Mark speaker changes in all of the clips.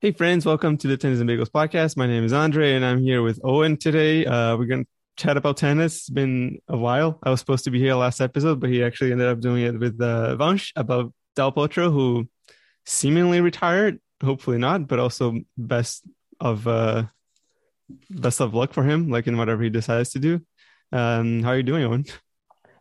Speaker 1: Hey, friends, welcome to the Tennis and Bagels podcast. My name is Andre, and I'm here with Owen today. Uh, we're going to chat about tennis. It's been a while. I was supposed to be here last episode, but he actually ended up doing it with uh, Vansh about Del Potro, who seemingly retired. Hopefully not, but also best of uh, best of luck for him, like in whatever he decides to do. Um, how are you doing, Owen?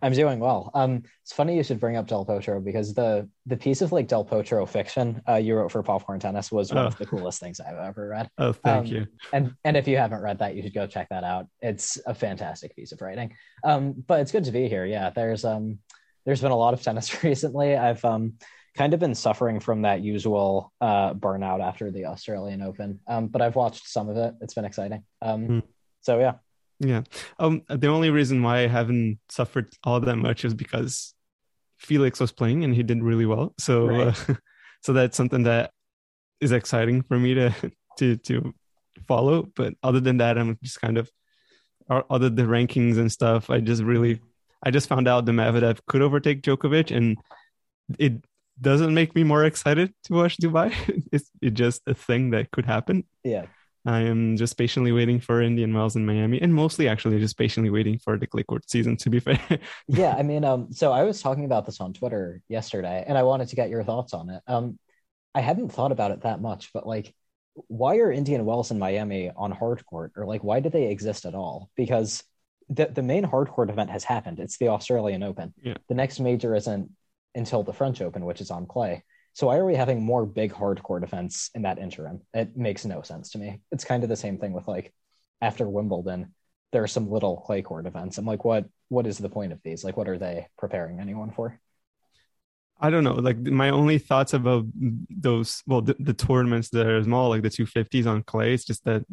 Speaker 2: I'm doing well. Um, it's funny you should bring up Del Potro because the the piece of like Del Potro fiction uh, you wrote for Popcorn Tennis was one
Speaker 1: Oh.
Speaker 2: of the coolest things I've ever read.
Speaker 1: Oh, thank
Speaker 2: Um,
Speaker 1: you.
Speaker 2: And and if you haven't read that, you should go check that out. It's a fantastic piece of writing. Um, but it's good to be here. Yeah, there's um there's been a lot of tennis recently. I've um kind of been suffering from that usual uh burnout after the Australian Open. Um, but I've watched some of it. It's been exciting. Um,
Speaker 1: Hmm.
Speaker 2: so yeah.
Speaker 1: Yeah. Um, the only reason why I haven't suffered all that much is because Felix was playing and he did really well. So,
Speaker 2: Right.
Speaker 1: uh, so that's something that is exciting for me to to to follow. But other than that, I'm just kind of other the rankings and stuff. I just really, I just found out the Medvedev could overtake Djokovic, and it doesn't make me more excited to watch Dubai. it's it's just a thing that could happen.
Speaker 2: Yeah.
Speaker 1: I am just patiently waiting for Indian Wells in Miami, and mostly actually just patiently waiting for the clay court season. To be fair,
Speaker 2: yeah i mean um so i was talking about this on twitter yesterday and i wanted to get your thoughts on it. Um i hadn't thought about it that much but like why are indian wells in miami on hard court? Or like why do they exist at all? Because the, the main hard court event has happened. It's the australian open.
Speaker 1: Yeah.
Speaker 2: the next major isn't until the french open which is on clay so why are we having more big hard court events in that interim it makes no sense to me it's kind of the same thing with like after wimbledon there are some little clay court events. I'm like, what what is the point of these? Like, what are they preparing anyone for?
Speaker 1: I don't know. Like my only thoughts about those, well, the, the tournaments that are small, like the two fifties on clay, it's just that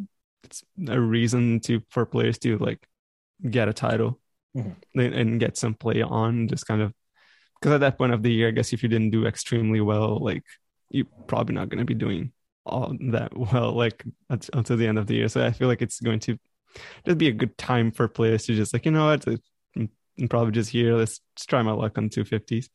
Speaker 1: it's a reason to for players to like get a title
Speaker 2: Mhm.
Speaker 1: and, and get some play on, just kind of because at that point of the year, I guess if you didn't do extremely well, like you're probably not going to be doing all that well, like at, until the end of the year. So I feel like it's going to just be a good time for players to just like you know what, I'm probably just here. Let's try my luck on two fifties.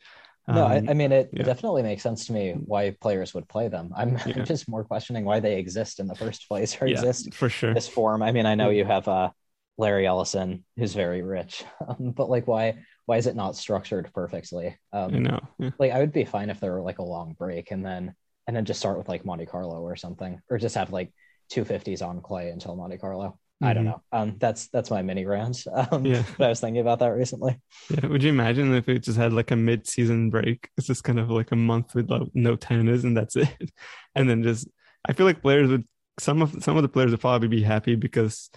Speaker 2: No, I, I mean, it
Speaker 1: yeah.
Speaker 2: definitely makes sense to me why players would play them. I'm,
Speaker 1: Yeah.
Speaker 2: I'm just more questioning why they exist in the first place or
Speaker 1: yeah,
Speaker 2: exist
Speaker 1: for sure.
Speaker 2: this form. I mean, I know you have uh, Larry Ellison, who's very rich, um, but like, why why is it not structured perfectly? Um,
Speaker 1: I know. Yeah.
Speaker 2: like I would be fine if there were like a long break and then and then just start with like Monte Carlo or something, or just have like two fifties on clay until Monte Carlo. I don't
Speaker 1: Mhm.
Speaker 2: know. Um, that's that's my mini rant. Um,
Speaker 1: Yeah.
Speaker 2: but I was thinking about that recently.
Speaker 1: Yeah. Would you imagine if it just had like a mid-season break? It's just kind of like a month with like, no tennis and that's it. And then just, I feel like players would, some of some of the players would probably be happy because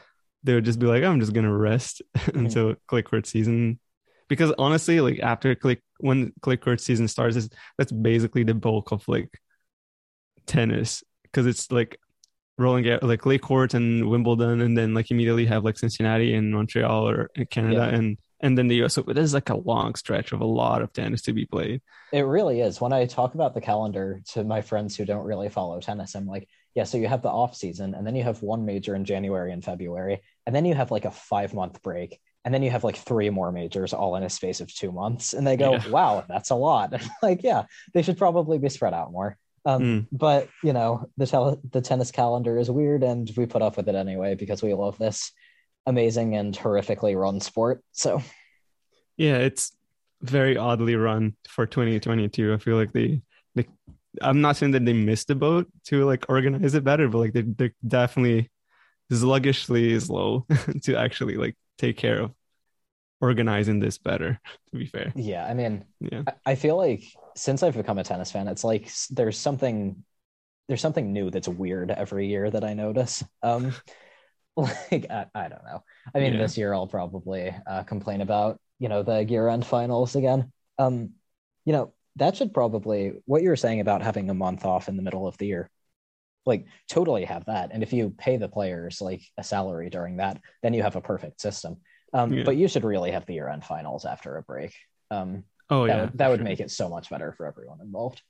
Speaker 1: they would just be like, I'm just gonna rest until clay court season. Because honestly, like after click when clay court season starts, is that's basically the bulk of like tennis because it's like rolling out like clay court and Wimbledon, and then like immediately have like Cincinnati and Montreal or Canada,
Speaker 2: Yeah.
Speaker 1: and and then the US. So it is like a long stretch of a lot of tennis to be played.
Speaker 2: It really is. When I talk about the calendar to my friends who don't really follow tennis, I'm like, yeah, so you have the off season, and then you have one major in January and February, and then you have like a five month break, and then you have like three more majors all in a space of two months. And they go,
Speaker 1: Yeah.
Speaker 2: wow, that's a lot. like, yeah, they should probably be spread out more. Um,
Speaker 1: Mm.
Speaker 2: But you know, the tel- the tennis calendar is weird, and we put up with it anyway because we love this amazing and horrifically run sport. So
Speaker 1: Yeah, it's very oddly run for 2022. I feel like they, they I'm not saying that they missed the boat to like organize it better, but like they they're definitely sluggishly slow to actually like take care of organizing this better. To be fair,
Speaker 2: Yeah, I mean,
Speaker 1: yeah,
Speaker 2: I- feel like since I've become a tennis fan, it's like there's something there's something new that's weird every year that I notice. Um, like I, I don't know. I mean,
Speaker 1: Yeah.
Speaker 2: this year I'll probably uh, complain about you know the year end finals again. Um, you know that should probably what you were saying about having a month off in the middle of the year. Like totally have that, and if you pay the players like a salary during that, then you have a perfect system. Um,
Speaker 1: Yeah.
Speaker 2: But you should really have the year end finals after a break. Um,
Speaker 1: oh
Speaker 2: that
Speaker 1: yeah,
Speaker 2: would, that would
Speaker 1: sure.
Speaker 2: make it so much better for everyone involved.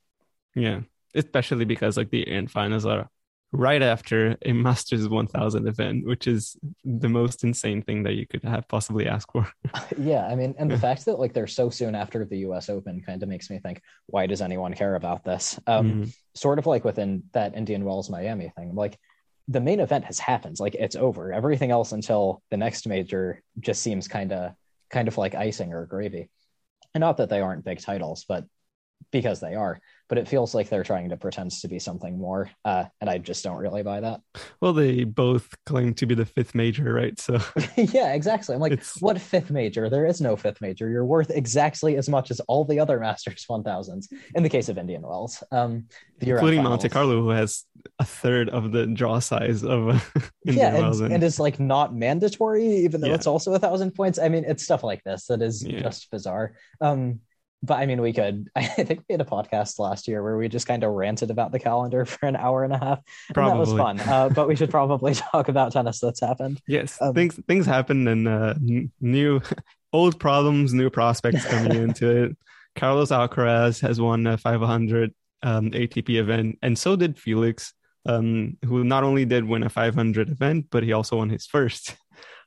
Speaker 1: Yeah, especially because like the end finals are right after a Masters 1000 event, which is the most insane thing that you could have possibly asked for.
Speaker 2: Yeah, I mean, and the fact that like they're so soon after the U.S. Open kind of makes me think, why does anyone care about this? Um,
Speaker 1: Mhm.
Speaker 2: Sort of like within that Indian Wells Miami thing, like the main event has happened, like it's over. Everything else until the next major just seems kind of kind of like icing or gravy. And not that they aren't big titles, but because they are. But it feels like they're trying to pretend to be something more, uh, and I just don't really buy that.
Speaker 1: Well, they both claim to be the fifth major, right? So
Speaker 2: yeah, exactly. I'm like,
Speaker 1: It's-
Speaker 2: what fifth major? There is no fifth major. You're worth exactly as much as all the other Masters 1000s in the case of Indian Wells. Um,
Speaker 1: including Monte. Carlo, who has a third of the draw size of uh, Indian
Speaker 2: Yeah,
Speaker 1: Wells,
Speaker 2: and, and it's like not mandatory, even though
Speaker 1: Yeah.
Speaker 2: it's also a thousand points. I mean, it's stuff like this that is
Speaker 1: Yeah.
Speaker 2: just bizarre. Um, but I mean, we could. I think we had a podcast last year where we just kind of ranted about the calendar for an hour and a half. And that was fun. Uh, but we should probably talk about tennis that's happened.
Speaker 1: yes,
Speaker 2: um,
Speaker 1: things things happen, and uh, new old problems, new prospects coming into it. Carlos Alcaraz has won a 500 um, ATP event, and so did Felix, um, who not only did win a 500 event, but he also won his first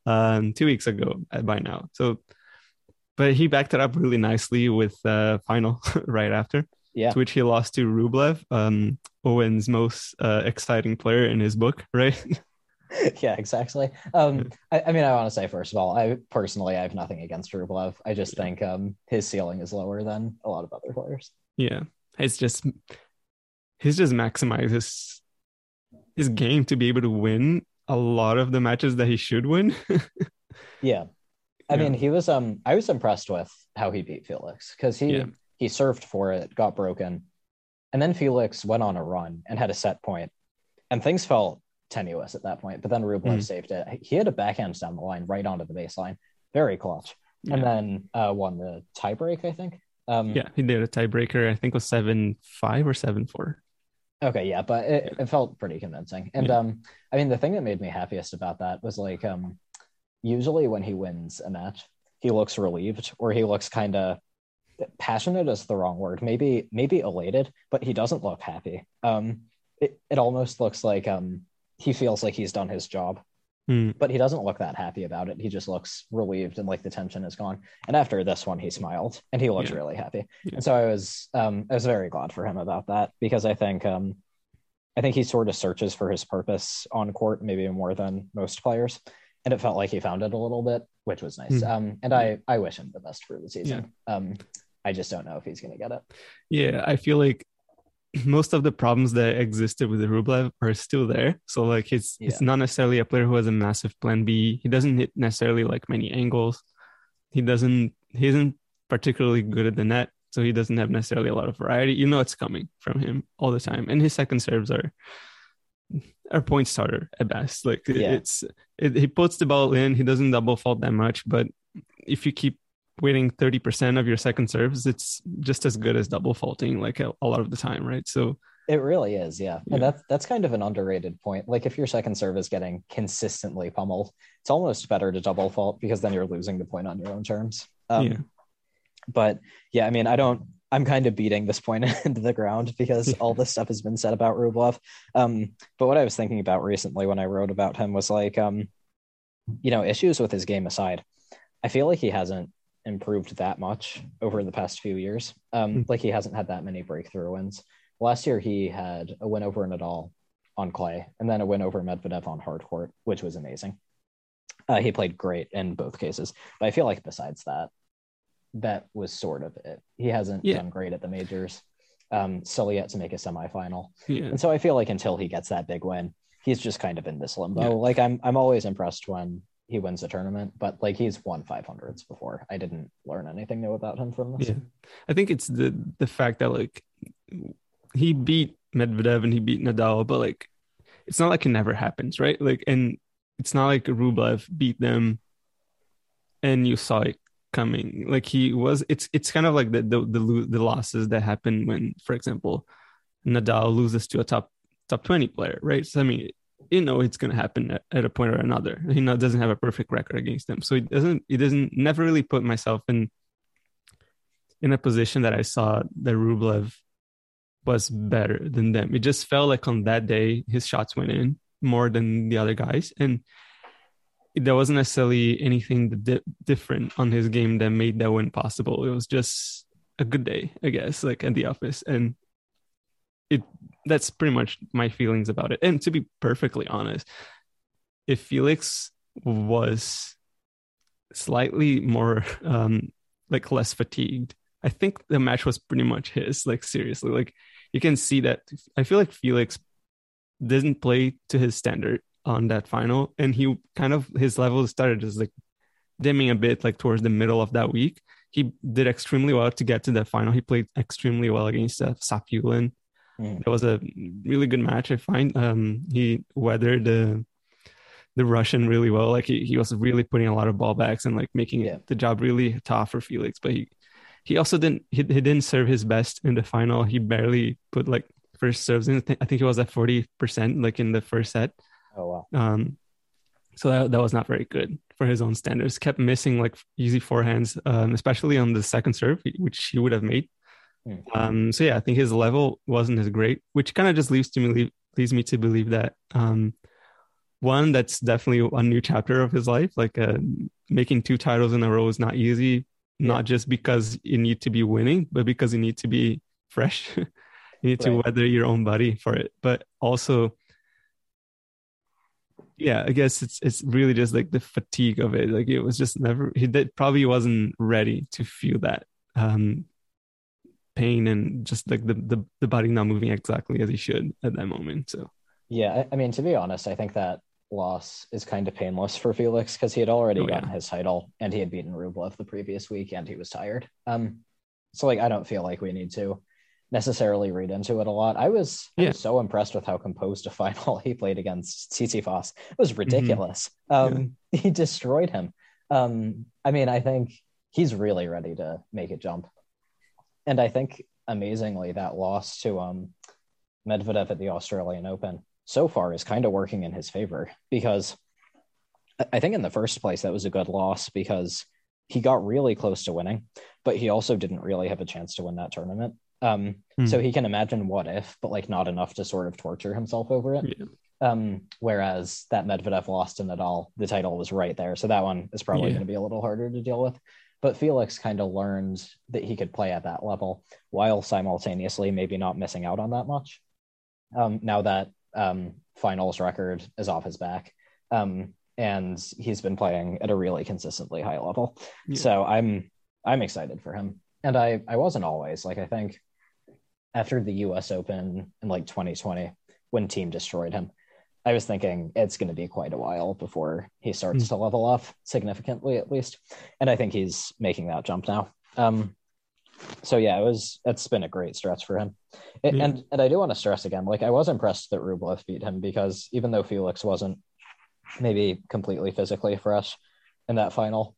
Speaker 1: um, two weeks ago uh, by now. So, but he backed it up really nicely with uh, final right after.
Speaker 2: Yeah.
Speaker 1: to which he lost to Rublev, um, Owen's most uh, exciting player in his book, right?
Speaker 2: yeah, exactly. Um, I, I mean, I want to say first of all, I personally I have nothing against Rublev. I just think um his ceiling is lower than a lot of other players.
Speaker 1: yeah, it's just he's just maximized his his game to be able to win a lot of the matches that he should win.
Speaker 2: Yeah, I
Speaker 1: Yeah.
Speaker 2: mean, he was um I was impressed with how he beat Felix because he
Speaker 1: Yeah.
Speaker 2: he served for it, got broken, and then Felix went on a run and had a set point, and things felt tenuous at that point. But then Rublev
Speaker 1: Mm.
Speaker 2: saved it. He had a backhand down the line, right onto the baseline, very clutch, and then uh, won the tiebreak. I think. Um,
Speaker 1: yeah, he did a tiebreaker. I think it was seven five or seven four.
Speaker 2: Okay, yeah, but it, it felt pretty convincing. And
Speaker 1: Yeah.
Speaker 2: um, I mean, the thing that made me happiest about that was like, um, usually when he wins a match, he looks relieved or he looks kind of passionate is the wrong word. Maybe maybe elated, but he doesn't look happy. Um, it it almost looks like um he feels like he's done his job,
Speaker 1: Hmm.
Speaker 2: but he doesn't look that happy about it. He just looks relieved and like the tension is gone. And after this one, he smiled and he looked
Speaker 1: Yeah.
Speaker 2: really happy.
Speaker 1: Yeah.
Speaker 2: And so I was um I was very glad for him about that because I think um I think he sort of searches for his purpose on court maybe more than most players. And it felt like he found it a little bit, which was nice.
Speaker 1: Hmm.
Speaker 2: Um and I I wish him the best for the season. Um I just don't know if he's gonna get it.
Speaker 1: Yeah, I feel like most of the problems that existed with the Rublev are still there. So like he's
Speaker 2: Yeah.
Speaker 1: it's not necessarily a player who has a massive plan B. He doesn't hit necessarily like many angles. He doesn't he isn't particularly good at the net, so he doesn't have necessarily a lot of variety. You know it's coming from him all the time. And his second serves are are point starter at best. Like
Speaker 2: Yeah.
Speaker 1: it's it, he puts the ball in, he doesn't double fault that much, but if you keep winning 30% of your second serves, it's just as good as double faulting like a, a lot of the time, right? So
Speaker 2: It really is, yeah.
Speaker 1: Yeah.
Speaker 2: And that's that's kind of an underrated point. Like if your second serve is getting consistently pummeled, it's almost better to double fault because then you're losing the point on your own terms. Um,
Speaker 1: Yeah.
Speaker 2: But yeah, I mean, I don't. I'm kind of beating this point into the ground because all this stuff has been said about Rublev. Um, but what I was thinking about recently when I wrote about him was like, um, you know, issues with his game aside, I feel like he hasn't improved that much over the past few years. Um,
Speaker 1: Mm.
Speaker 2: like he hasn't had that many breakthrough wins. Last year he had a win over Nadal on clay, and then a win over Medvedev on hard court, which was amazing. Uh, he played great in both cases, but I feel like besides that, that was sort of it. He hasn't
Speaker 1: Yeah.
Speaker 2: done great at the majors. Um, still yet to make a semifinal,
Speaker 1: yeah.
Speaker 2: and so I feel like until he gets that big win, he's just kind of in this limbo.
Speaker 1: Yeah.
Speaker 2: Like I'm, I'm always impressed when he wins a tournament. But like he's won 500s before. I didn't learn anything new about him from this.
Speaker 1: Yeah, I think it's the the fact that like he beat Medvedev and he beat Nadal, but like it's not like it never happens, right? Like, and it's not like Rublev beat them and you saw it coming. Like he was, it's it's kind of like the the the, the losses that happen when, for example, Nadal loses to a top top twenty player, right? So I mean, you know, it's gonna happen at, at a point or another. He not, doesn't have a perfect record against them, so it doesn't it doesn't never really put myself in in a position that I saw that Rublev was better than them. It just felt like on that day his shots went in more than the other guys, and there wasn't necessarily anything di- different on his game that made that win possible. It was just a good day, I guess, like at the office, and it that's pretty much my feelings about it. And to be perfectly honest, if Felix was slightly more um like less fatigued, I think the match was pretty much his. Like seriously, like you can see that I feel like Felix didn't play to his standard on that final, and he kind of his level started just like dimming a bit, like towards the middle of that week. He did extremely well to get to that final. He played extremely well against uh, Safiullin. Mm. It was a really good match. I find um, he weathered the the Russian really well. Like he, he was really putting a lot of ball backs and like making yeah. the job really tough for Felix. But he he also didn't he, he didn't serve his best in the final. He barely put like first serves in. I think he was at forty percent like in the first set.
Speaker 2: Oh wow.
Speaker 1: Um, so that that was not very good for his own standards. Kept missing like easy forehands, um, especially on the second serve, which he would have made. Mm. Um, so yeah, I think his level wasn't as great, which kind of just leaves to me leads me to believe that um, one that's definitely a new chapter of his life. Like uh, making two titles in a row is not easy not just because you need to be winning, but because you need to be fresh. you need right. to weather your own body for it. But also, yeah, I guess it's it's really just like the fatigue of it. Like it was just never he did probably wasn't ready to feel that um pain and just like the the, the body not moving exactly as he should at that moment. So
Speaker 2: yeah, I, mean to be honest, I think that loss is kind of painless for Felix because he had already oh, gotten yeah. his title and he had beaten Rublev the previous week and he was tired. Um, so like I don't feel like we need to necessarily read into it a lot. I was, yeah. I was so impressed with how composed a final he played against Tsitsipas. It was mm-hmm. ridiculous. Mm-hmm. Um, yeah. He destroyed him. Um, I mean, I think he's really ready to make a jump. And I think amazingly that loss to um, Medvedev at the Australian Open so far is kind of working in his favor because I think in the first place that was a good loss because he got really close to winning, but he also didn't really have a chance to win that tournament. Um, hmm. So he can imagine what if, but like not enough to sort of torture himself over it. Yeah. Um, whereas that Medvedev lost to Nadal, the title was right there. So that one is probably yeah. going to be a little harder to deal with. But Felix kind of learned that he could play at that level while simultaneously maybe not missing out on that much. Um, now that um, finals record is off his back. Um, and he's been playing at a really consistently high level. Yeah. So I'm I'm excited for him. And I I wasn't always like I think after the US Open in like 2020 when Thiem destroyed him, I was thinking it's going to be quite a while before he starts mm. to level off significantly at least. And I think he's making that jump now. Um, so yeah, it was it's been a great stretch for him. It, yeah. And and I do want to stress again, like I was impressed that Rublev beat him because even though Felix wasn't maybe completely physically fresh in that final,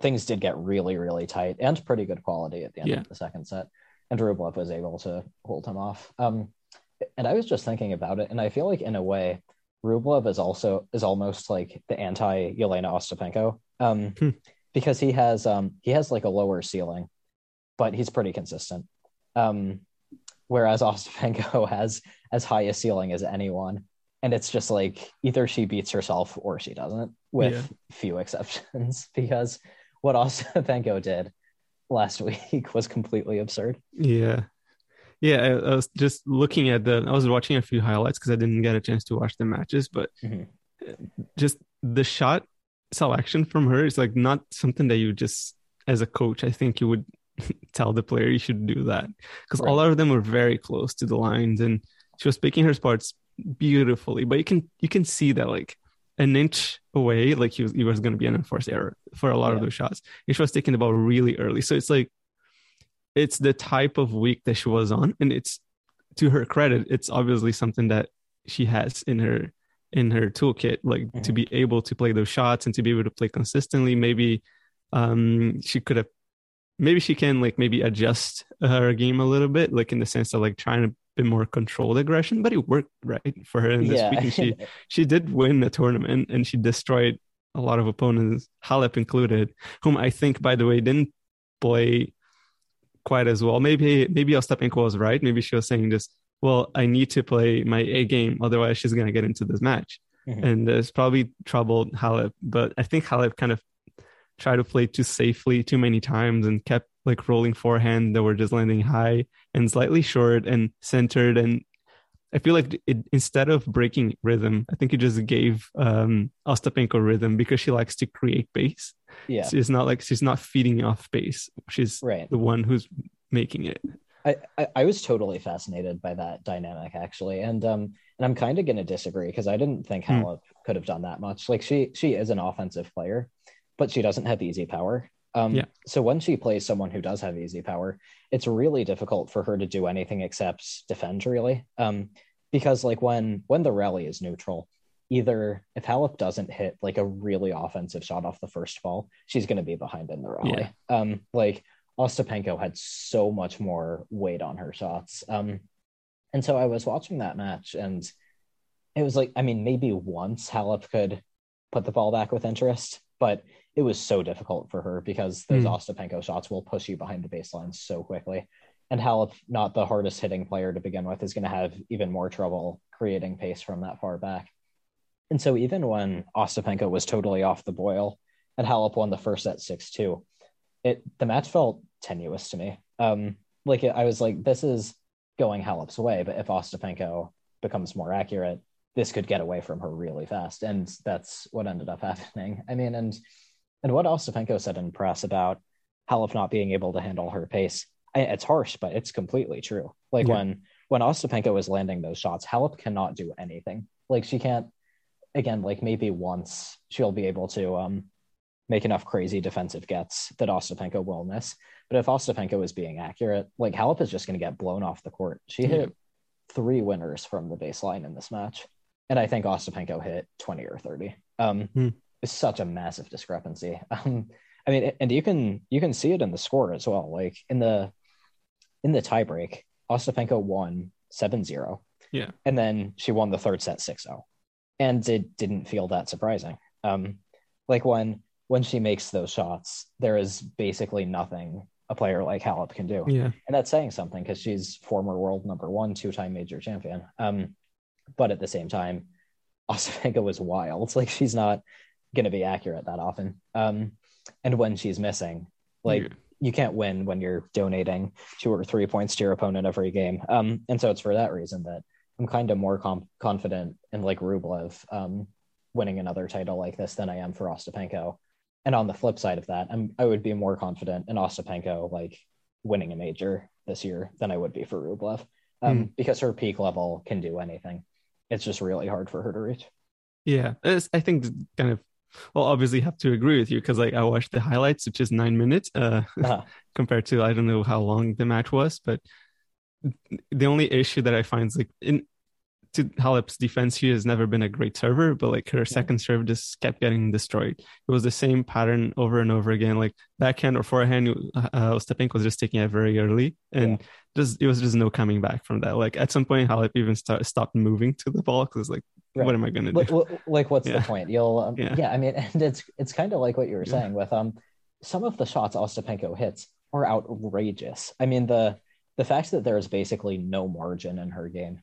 Speaker 2: things did get really, really tight and pretty good quality at the end yeah. of the second set. And Rublev was able to hold him off. Um, and I was just thinking about it, and I feel like in a way, Rublev is also is almost like the anti Jelena Ostapenko. Um, hmm. because he has um he has like a lower ceiling but he's pretty consistent. Um, whereas Ostapenko has as high a ceiling as anyone. And it's just like either she beats herself or she doesn't, with yeah. few exceptions, because what Ostapenko did last week was completely absurd.
Speaker 1: Yeah. Yeah, I, I, was just looking at the. I was watching a few highlights because I didn't get a chance to watch the matches, but mm-hmm. just the shot selection from her is like not something that you just, as a coach, I think you would tell the player you should do that because right. all of them were very close to the lines and she was picking her spots beautifully but you can you can see that like an inch away, like he was, he was going to be an unforced error for a lot
Speaker 2: Yeah.
Speaker 1: of those shots. And she was taking the ball really early. So it's like, it's the type of week that she was on. And it's to her credit, it's obviously something that she has in her in her toolkit, like to
Speaker 2: Mhm.
Speaker 1: be able to play those shots and to be able to play consistently. Maybe um she could have maybe she can like maybe adjust her game a little bit, like in the sense of like trying to be more controlled aggression, but it worked right for her in this
Speaker 2: yeah,
Speaker 1: she she did win the tournament and she destroyed a lot of opponents, Halep included, whom I think, by the way, didn't play quite as well. Maybe maybe Ostapenko was right. Maybe she was saying just, well, I need to play my A game, otherwise she's gonna get into this match.
Speaker 2: Mhm.
Speaker 1: And it's probably troubled Halep. But I think Halep kind of tried to play too safely too many times and kept like rolling forehand that were just landing high and slightly short and centered and I feel like it instead of breaking rhythm, I think it just gave um Ostapenko rhythm because she likes to create pace.
Speaker 2: yeah,
Speaker 1: She's not like she's not feeding off pace. She's
Speaker 2: right.
Speaker 1: the one who's making it.
Speaker 2: I, I, I was totally fascinated by that dynamic actually, and um, and I'm kind of going to disagree because I didn't think
Speaker 1: Hmm.
Speaker 2: Halep could have done that much. Like she she is an offensive player, but she doesn't have the easy power. Um,
Speaker 1: Yeah.
Speaker 2: So when she plays someone who does have easy power, it's really difficult for her to do anything except defend. Really, um, because like when when the rally is neutral, either if Halep doesn't hit like a really offensive shot off the first ball, she's going to be behind in the rally. Um, like Ostapenko had so much more weight on her shots. Um, and so I was watching that match, and it was like, I mean, maybe once Halep could put the ball back with interest, but it was so difficult for her because those
Speaker 1: Hmm.
Speaker 2: Ostapenko shots will push you behind the baseline so quickly. And Halep, not the hardest hitting player to begin with, is going to have even more trouble creating pace from that far back. And so even when Ostapenko was totally off the boil and Halep won the first set 6 2, it the match felt tenuous to me. Um, like I was like, this is going Halep's way, but if Ostapenko becomes more accurate, this could get away from her really fast, and that's what ended up happening. I mean, and and what Ostapenko said in press about Halep not being able to handle her pace, I, it's harsh, but it's completely true. Like
Speaker 1: Yeah.
Speaker 2: when when Ostapenko is landing those shots, Halep cannot do anything. Like she can't. Again, like maybe once she'll be able to um, make enough crazy defensive gets that Ostapenko will miss. But if Ostapenko is being accurate, like Halep is just going to get blown off the court. She
Speaker 1: Yeah.
Speaker 2: hit three winners from the baseline in this match, and I think Ostapenko hit twenty or thirty. Um,
Speaker 1: Hmm.
Speaker 2: It's such a massive discrepancy. Um, I mean, and you can you can see it in the score as well. Like in the in the tiebreak, Ostapenko won 7-0.
Speaker 1: Yeah.
Speaker 2: And then she won the third set 6-0. And it didn't feel that surprising. Um, like when when she makes those shots, there is basically nothing a player like Halep can do.
Speaker 1: Yeah.
Speaker 2: And that's saying something because she's former world number one, two-time major champion. Um, but at the same time, Ostapenko was wild. Like she's not going to be accurate that often. Um, and when she's missing, like
Speaker 1: Yeah.
Speaker 2: you can't win when you're donating two or three points to your opponent every game. Um, and so it's for that reason that I'm kind of more com- confident in like Rublev um, winning another title like this than I am for Ostapenko. And on the flip side of that, I'm, I would be more confident in Ostapenko like winning a major this year than I would be for Rublev um, because her peak level can do anything. It's just really hard for her to reach.
Speaker 1: Yeah, I think kind of. Well, obviously, have to agree with you because like I watched the highlights, which is nine minutes, uh,
Speaker 2: Uh-huh.
Speaker 1: compared to I don't know how long the match was, but the only issue that I find is like in to Halep's defense, she has never been a great server, but like her second serve just kept getting destroyed. It was the same pattern over and over again, like backhand or forehand. Uh, Ostapenko was just taking it very early, and just it was just no coming back from that. Like at some point, Halep even start, stopped moving to the ball because like,
Speaker 2: Right.
Speaker 1: what am I gonna do?
Speaker 2: like, what's
Speaker 1: Yeah.
Speaker 2: the point you'll um,
Speaker 1: Yeah.
Speaker 2: yeah. i mean and it's it's kind of like what you were
Speaker 1: Yeah.
Speaker 2: saying with um some of the shots ostapenko hits are outrageous i mean the the fact that there is basically no margin in her game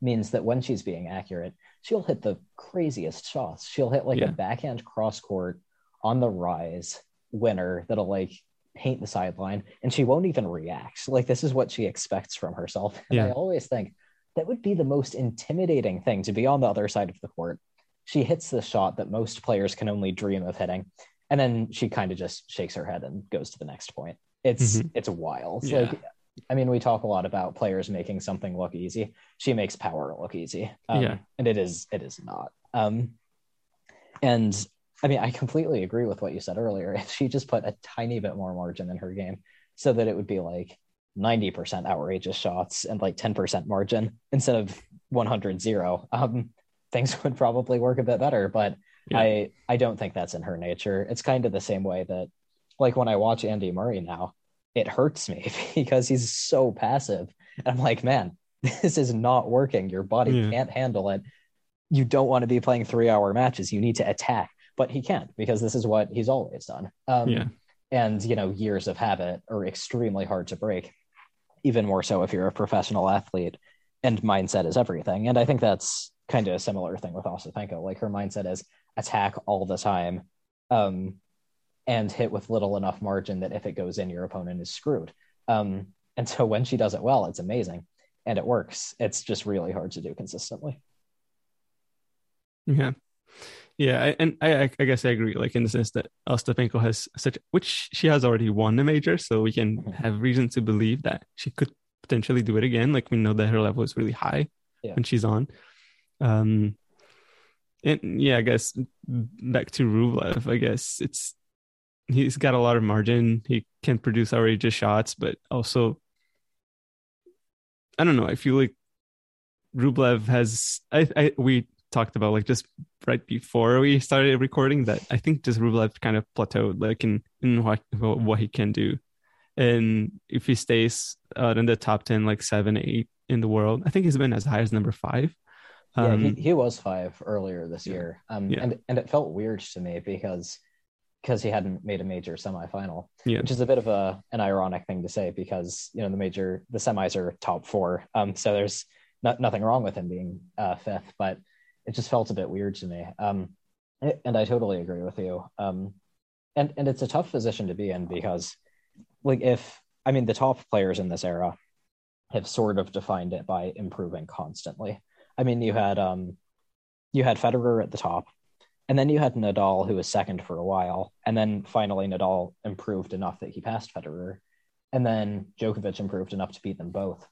Speaker 2: means that when she's being accurate she'll hit the craziest shots she'll hit like
Speaker 1: Yeah.
Speaker 2: a backhand cross court on the rise winner that'll like paint the sideline and she won't even react like this is what she expects from herself and i always think that would be the most intimidating thing to be on the other side of the court. She hits the shot that most players can only dream of hitting, and then she kind of just shakes her head and goes to the next point. It's
Speaker 1: Mhm.
Speaker 2: it's wild.
Speaker 1: Yeah.
Speaker 2: Like I mean, we talk a lot about players making something look easy. She makes power look easy. Um,
Speaker 1: Yeah.
Speaker 2: and it is it is not. Um, And I mean, I completely agree with what you said earlier. If she just put a tiny bit more margin in her game so that it would be like 90% outrageous shots and like 10% margin instead of 100 0, um, things would probably work a bit better. But yeah. I, I don't think that's in her nature. It's kind of the same way that, like, when I watch Andy Murray now, it hurts me because he's so passive. And I'm like, man, this is not working. Your body yeah. can't handle it. You don't want to be playing three hour matches. You need to attack, but he can't because this is what he's always done. Um, yeah. And, you know, years of habit are extremely hard to break, even more so if you're a professional athlete and mindset is everything. And I think that's kind of a similar thing with Ostapenko. Like her mindset is attack all the time um, and hit with little enough margin that if it goes in, your opponent is screwed. Um, and so when she does it well, it's amazing and it works. It's just really hard to do consistently.
Speaker 1: Yeah. Yeah, and I, I guess I agree. Like in the sense that Ostapenko has such, which she has already won a major, so we can mm-hmm. have reason to believe that she could potentially do it again. Like we know that her level is really high yeah. when she's on. Um, and yeah, I guess back to Rublev. I guess it's he's got a lot of margin. He can produce outrageous shots, but also I don't know. I feel like Rublev has. I, I we talked about like just right before we started recording that I think just Rublev kind of plateaued like in in what what he can do, and if he stays uh, in the top ten, like seven, eight in the world, I think he's been as high as number five.
Speaker 2: Um, yeah, he, um, he was five earlier this year, um, yeah. and and it felt weird to me because because he hadn't made a major semifinal, yeah. which is a bit of a an ironic thing to say because you know the major the semis are top four, um, so there's not, nothing wrong with him being uh, fifth, but it just felt a bit weird to me. Um, and I totally agree with you. Um, and and it's a tough position to be in because, like, if I mean the top players in this era have sort of defined it by improving constantly. I mean, you had um, you had Federer at the top, and then you had Nadal, who was second for a while. And then finally, Nadal improved enough that he passed Federer. And then Djokovic improved enough to beat them both.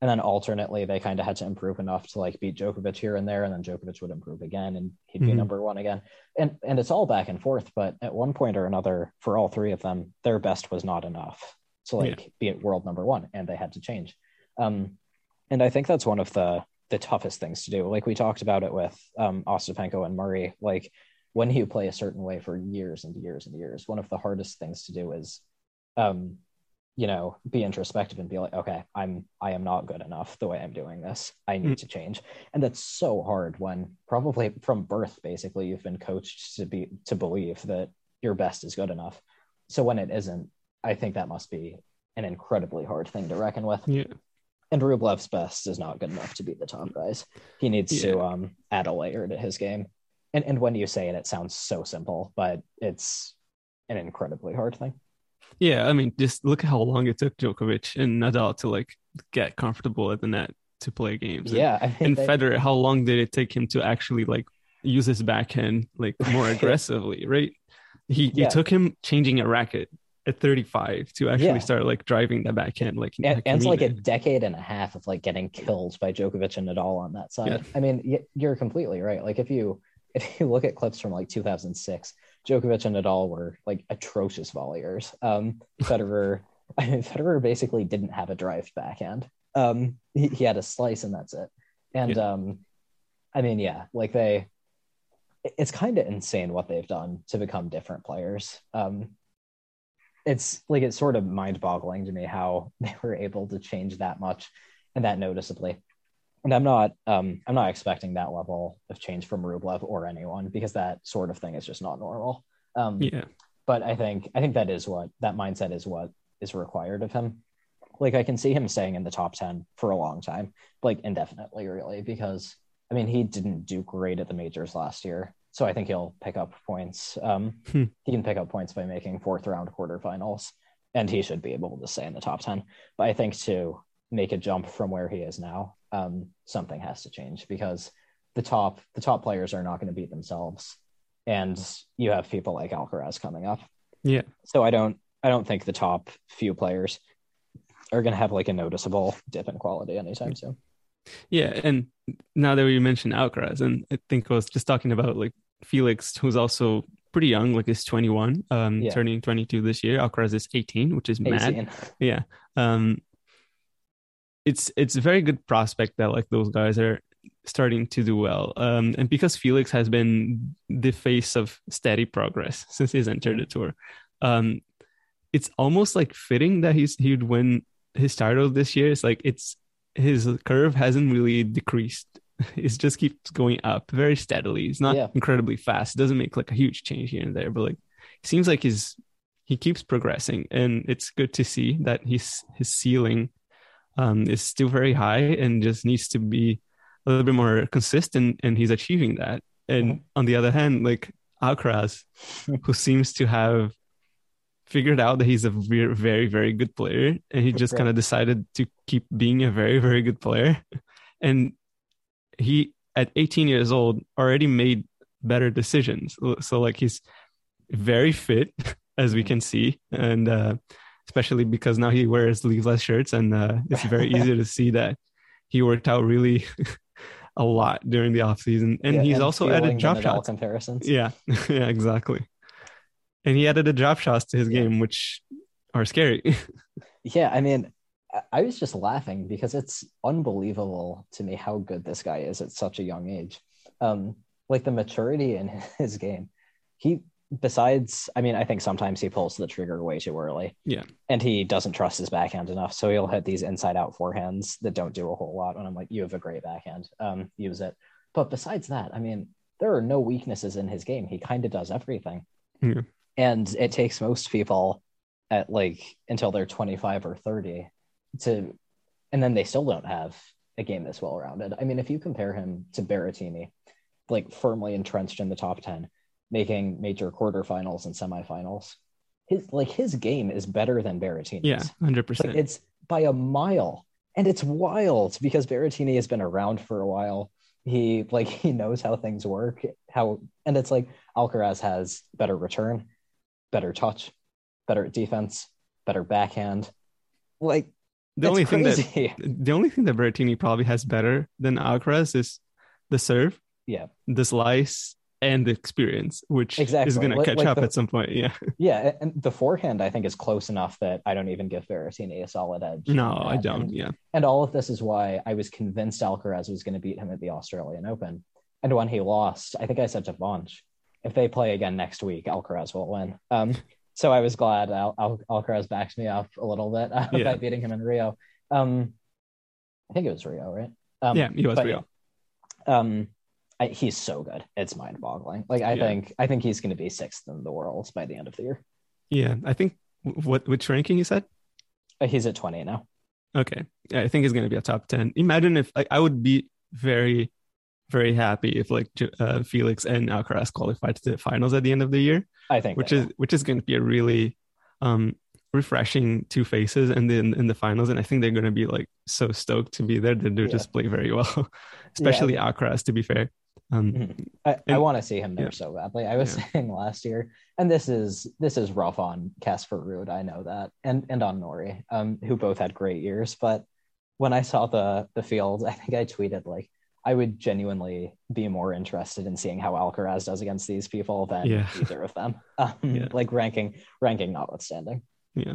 Speaker 2: And then alternately, they kind of had to improve enough to like beat Djokovic here and there. And then Djokovic would improve again and he'd be mm-hmm. number one again. And, and it's all back and forth. But at one point or another, for all three of them, their best was not enough to like yeah. be at world number one. And they had to change. Um, and I think that's one of the the toughest things to do. Like we talked about it with um, Ostapenko and Murray. Like when you play a certain way for years and years and years, one of the hardest things to do is, um, you know, be introspective and be like, okay, I'm I am not good enough the way I'm doing this. I need mm. to change, and that's so hard when probably from birth, basically, you've been coached to be to believe that your best is good enough. So when it isn't, I think that must be an incredibly hard thing to reckon with.
Speaker 1: Yeah
Speaker 2: and Rublev's best is not good enough to be the top guys. He needs yeah. to um, add a layer to his game. And and when you say it, it sounds so simple, but it's an incredibly hard thing.
Speaker 1: Yeah, I mean, just look at how long it took Djokovic and Nadal to like get comfortable at the net to play games.
Speaker 2: Yeah,
Speaker 1: and, I and Federer, how long did it take him to actually like use his backhand like more aggressively? right? He yeah. it took him changing a racket at 35 to actually yeah. start like driving the backhand like
Speaker 2: and, and it's like a decade and a half of like getting killed by Djokovic and Nadal on that side. Yeah. I mean, you're completely right. Like if you if you look at clips from like 2006, Djokovic and Nadal were like atrocious volleyers. Um, Federer, I mean, Federer basically didn't have a drive backhand. Um, he, he had a slice and that's it. And yeah. um, I mean, yeah, like they, it's kind of insane what they've done to become different players. Um, it's like it's sort of mind-boggling to me how they were able to change that much and that noticeably. And I'm not um, I'm not expecting that level of change from Rublev or anyone because that sort of thing is just not normal. Um,
Speaker 1: yeah.
Speaker 2: But I think I think that is what that mindset is what is required of him. Like I can see him staying in the top ten for a long time, like indefinitely, really, because I mean he didn't do great at the majors last year, so I think he'll pick up points. Um, hmm. He can pick up points by making fourth round quarterfinals, and he should be able to stay in the top 10. But I think to make a jump from where he is now, um, something has to change because the top the top players are not going to beat themselves, and you have people like Alcaraz coming up.
Speaker 1: Yeah.
Speaker 2: So I don't I don't think the top few players are going to have like a noticeable dip in quality anytime soon.
Speaker 1: Yeah, and now that we mentioned Alcaraz, and I think I was just talking about like Felix, who's also pretty young, like he's 21, um,
Speaker 2: Yeah.
Speaker 1: turning 22 this year. Alcaraz is 18, which is mad. Yeah. Um, it's it's a very good prospect that like those guys are starting to do well. Um, and because Felix has been the face of steady progress since he's entered the tour, um, it's almost like fitting that he's he'd win his title this year. It's like it's his curve hasn't really decreased. It just keeps going up very steadily. It's not
Speaker 2: Yeah.
Speaker 1: incredibly fast. It doesn't make like a huge change here and there, but like it seems like he's he keeps progressing, and it's good to see that his his ceiling um, is still very high and just needs to be a little bit more consistent, and he's achieving that. And
Speaker 2: Mhm.
Speaker 1: on the other hand, like Alcaraz, who seems to have figured out that he's a very, very, very good player, and he just kind of decided to keep being a very, very good player. And he, at 18 years old, already made better decisions. So, like, he's very fit, as we can see, and uh, especially because now he wears sleeveless shirts, and uh, it's very easy to see that he worked out really a lot during the off season, and
Speaker 2: Yeah,
Speaker 1: he's also added drop shots.
Speaker 2: comparisons.
Speaker 1: Yeah, yeah, exactly. And he added the drop shots to his
Speaker 2: Yeah.
Speaker 1: game, which are scary.
Speaker 2: Yeah, I mean, I- I was just laughing because it's unbelievable to me how good this guy is at such a young age. Um, like the maturity in his game. He, besides, I mean, I think sometimes he pulls the trigger way too early.
Speaker 1: Yeah.
Speaker 2: And he doesn't trust his backhand enough. So he'll hit these inside out forehands that don't do a whole lot. And I'm like, you have a great backhand. Um, use it. But besides that, I mean, there are no weaknesses in his game. He kind of does everything.
Speaker 1: Yeah.
Speaker 2: And it takes most people at like until they're 25 or 30 to and then they still don't have a game that's well rounded. I mean, if you compare him to Berrettini, like firmly entrenched in the top 10, making major quarterfinals and semifinals, his like his game is better than Berrettini's.
Speaker 1: yeah, hundred
Speaker 2: Like
Speaker 1: percent.
Speaker 2: it's by a mile. And it's wild because Berrettini has been around for a while. He like he knows how things work, how and it's like Alcaraz has better return, better touch, better defense, better backhand. Like
Speaker 1: The only thing that
Speaker 2: crazy.
Speaker 1: the only thing that Berrettini probably has better than Alcaraz is the serve,
Speaker 2: yeah,
Speaker 1: the slice, and the experience, which
Speaker 2: exactly.
Speaker 1: is going to catch
Speaker 2: like
Speaker 1: up
Speaker 2: the-
Speaker 1: at some point. Yeah.
Speaker 2: yeah, and the forehand I think is close enough that I don't even give Berrettini a solid edge.
Speaker 1: No, I don't.
Speaker 2: And,
Speaker 1: Yeah.
Speaker 2: and all of this is why I was convinced Alcaraz was going to beat him at the Australian Open. And when he lost, I think I said to Vansh, if they play again next week, Alcaraz will win. Um, so I was glad Al- Al- Alcaraz backed me up a little bit uh,
Speaker 1: Yeah.
Speaker 2: by beating him in Rio. Um, I think it was Rio, right? Um,
Speaker 1: yeah, he was
Speaker 2: but yeah. Um, I, he's so good; it's mind-boggling. Like I
Speaker 1: Yeah.
Speaker 2: think, I think he's going to be sixth in the world by the end of the year.
Speaker 1: Yeah, I think what which ranking you said?
Speaker 2: Uh, He's at twenty now.
Speaker 1: Okay, yeah, I think he's going to be a top ten. Imagine if like I would be very, very happy if like uh, Felix and Alcaraz qualified to the finals at the end of the year,
Speaker 2: I think,
Speaker 1: which is
Speaker 2: will.
Speaker 1: which is going to be a really um refreshing two faces and then in the finals and i think they're going to be like so stoked to be there that they
Speaker 2: Yeah.
Speaker 1: just play very well especially
Speaker 2: Yeah.
Speaker 1: Alcaraz to be fair um
Speaker 2: Mhm. I, I want to see him there
Speaker 1: yeah.
Speaker 2: so badly. I was
Speaker 1: Yeah.
Speaker 2: saying last year, and this is this is rough on Casper Ruud, I know that, and and on Norrie, um, who both had great years. But when I saw the the field, I think I tweeted like I would genuinely be more interested in seeing how Alcaraz does against these people than
Speaker 1: Yeah.
Speaker 2: either of them. Um,
Speaker 1: Yeah.
Speaker 2: Like ranking ranking notwithstanding.
Speaker 1: Yeah.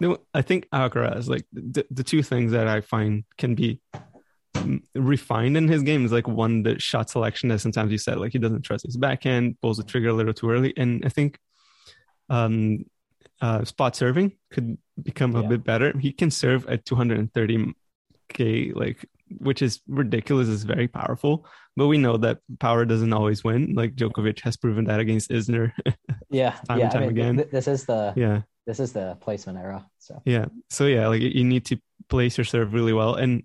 Speaker 1: No, I think Alcaraz, like the, the two things that I find can be refined in his game is like one, the shot selection, that sometimes you said, like he doesn't trust his backhand, pulls the trigger a little too early. And I think um, uh, spot serving could become a
Speaker 2: Yeah.
Speaker 1: bit better. He can serve at 230k, like, which is ridiculous, is very powerful. But we know that power doesn't always win. Like Djokovic has proven that against Isner.
Speaker 2: Yeah,
Speaker 1: Time
Speaker 2: yeah.
Speaker 1: and time
Speaker 2: I mean,
Speaker 1: again.
Speaker 2: th- this is the
Speaker 1: yeah.
Speaker 2: this is the placement era. So
Speaker 1: Yeah. So yeah, like you need to place your serve really well. And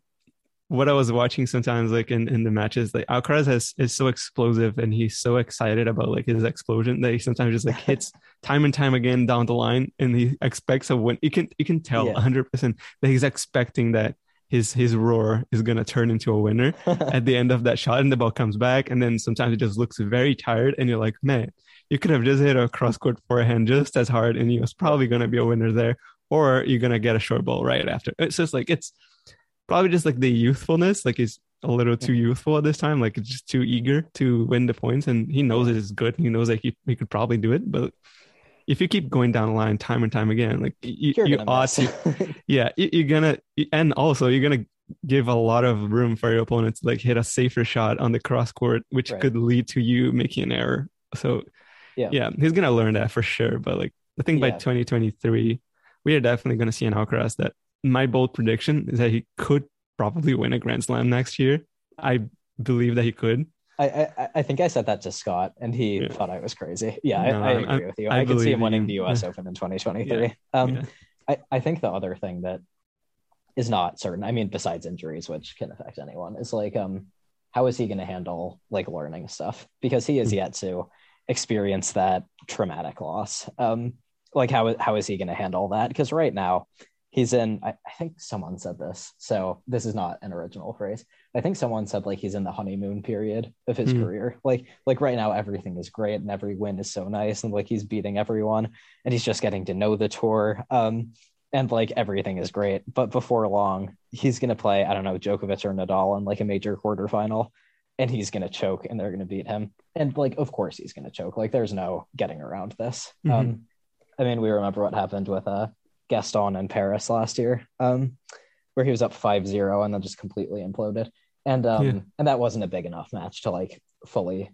Speaker 1: what I was watching sometimes, like in, in the matches, like Alcaraz has is so explosive and he's so excited about like his explosion that he sometimes just like hits time and time again down the line and he expects a win. You can you can tell
Speaker 2: Yeah.
Speaker 1: hundred percent that he's expecting that his his roar is gonna turn into a winner at the end of that shot and the ball comes back and then sometimes it just looks very tired and you're like man you could have just hit a cross court forehand just as hard and he was probably going to be a winner there or you're going to get a short ball right after it's just like it's probably just like the youthfulness like he's a little too youthful at this time, like it's just too eager to win the points, and he knows it is good. He knows that he, he could probably do it, but if you keep going down the line time and time again, like you,
Speaker 2: You're
Speaker 1: you ought to, yeah, you- you're gonna, and also you're gonna give a lot of room for your opponent to like hit a safer shot on the cross court, which
Speaker 2: Right.
Speaker 1: could lead to you making an error. So,
Speaker 2: Yeah.
Speaker 1: yeah, he's gonna learn that for sure. But like, I think by 2023, we are definitely gonna see an Alcaraz that my bold prediction is that he could probably win a Grand Slam next year. I believe that he could.
Speaker 2: I, I I think I said that to Scott, and he
Speaker 1: Yeah.
Speaker 2: thought I was crazy. Yeah,
Speaker 1: No,
Speaker 2: I, I agree
Speaker 1: I'm-
Speaker 2: with you.
Speaker 1: I
Speaker 2: I, could see him winning
Speaker 1: you.
Speaker 2: the U.S.
Speaker 1: Yeah.
Speaker 2: Open in 2023. Um,
Speaker 1: Yeah.
Speaker 2: I, I think the other thing that is not certain, I mean, besides injuries, which can affect anyone, is like, um, how is he going to handle like learning stuff? Because he is
Speaker 1: Hmm.
Speaker 2: yet to experience that traumatic loss. Um, like how how is he going to handle that? Because right now he's in. I, I think someone said this, so this is not an original phrase. I think someone said like he's in the honeymoon period of his
Speaker 1: Hmm.
Speaker 2: career. Like like right now everything is great and every win is so nice and like he's beating everyone and he's just getting to know the tour. Um, and like everything is great. But before long, he's gonna play, I don't know, Djokovic or Nadal in like a major quarterfinal, and he's gonna choke and they're gonna beat him. And like, of course he's gonna choke. Like there's no getting around this.
Speaker 1: Mhm.
Speaker 2: Um, I mean, we remember what happened with uh Gaston in Paris last year, um, where he was up 5-0 and then just completely imploded. And um
Speaker 1: Yeah.
Speaker 2: and that wasn't a big enough match to like fully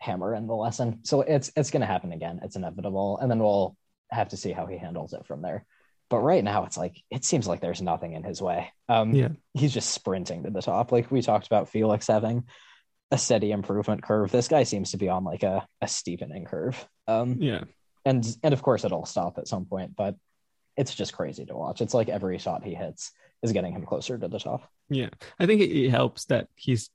Speaker 2: hammer in the lesson. So it's it's gonna happen again. It's inevitable. And then we'll have to see how he handles it from there. But right now it's like it seems like there's nothing in his way. Um
Speaker 1: Yeah.
Speaker 2: he's just sprinting to the top. Like we talked about Felix having a steady improvement curve. This guy seems to be on like a, a steepening curve. Um
Speaker 1: Yeah.
Speaker 2: and and of course it'll stop at some point, but it's just crazy to watch. It's like every shot he hits is getting him closer to the top.
Speaker 1: Yeah, I think it, helps that he's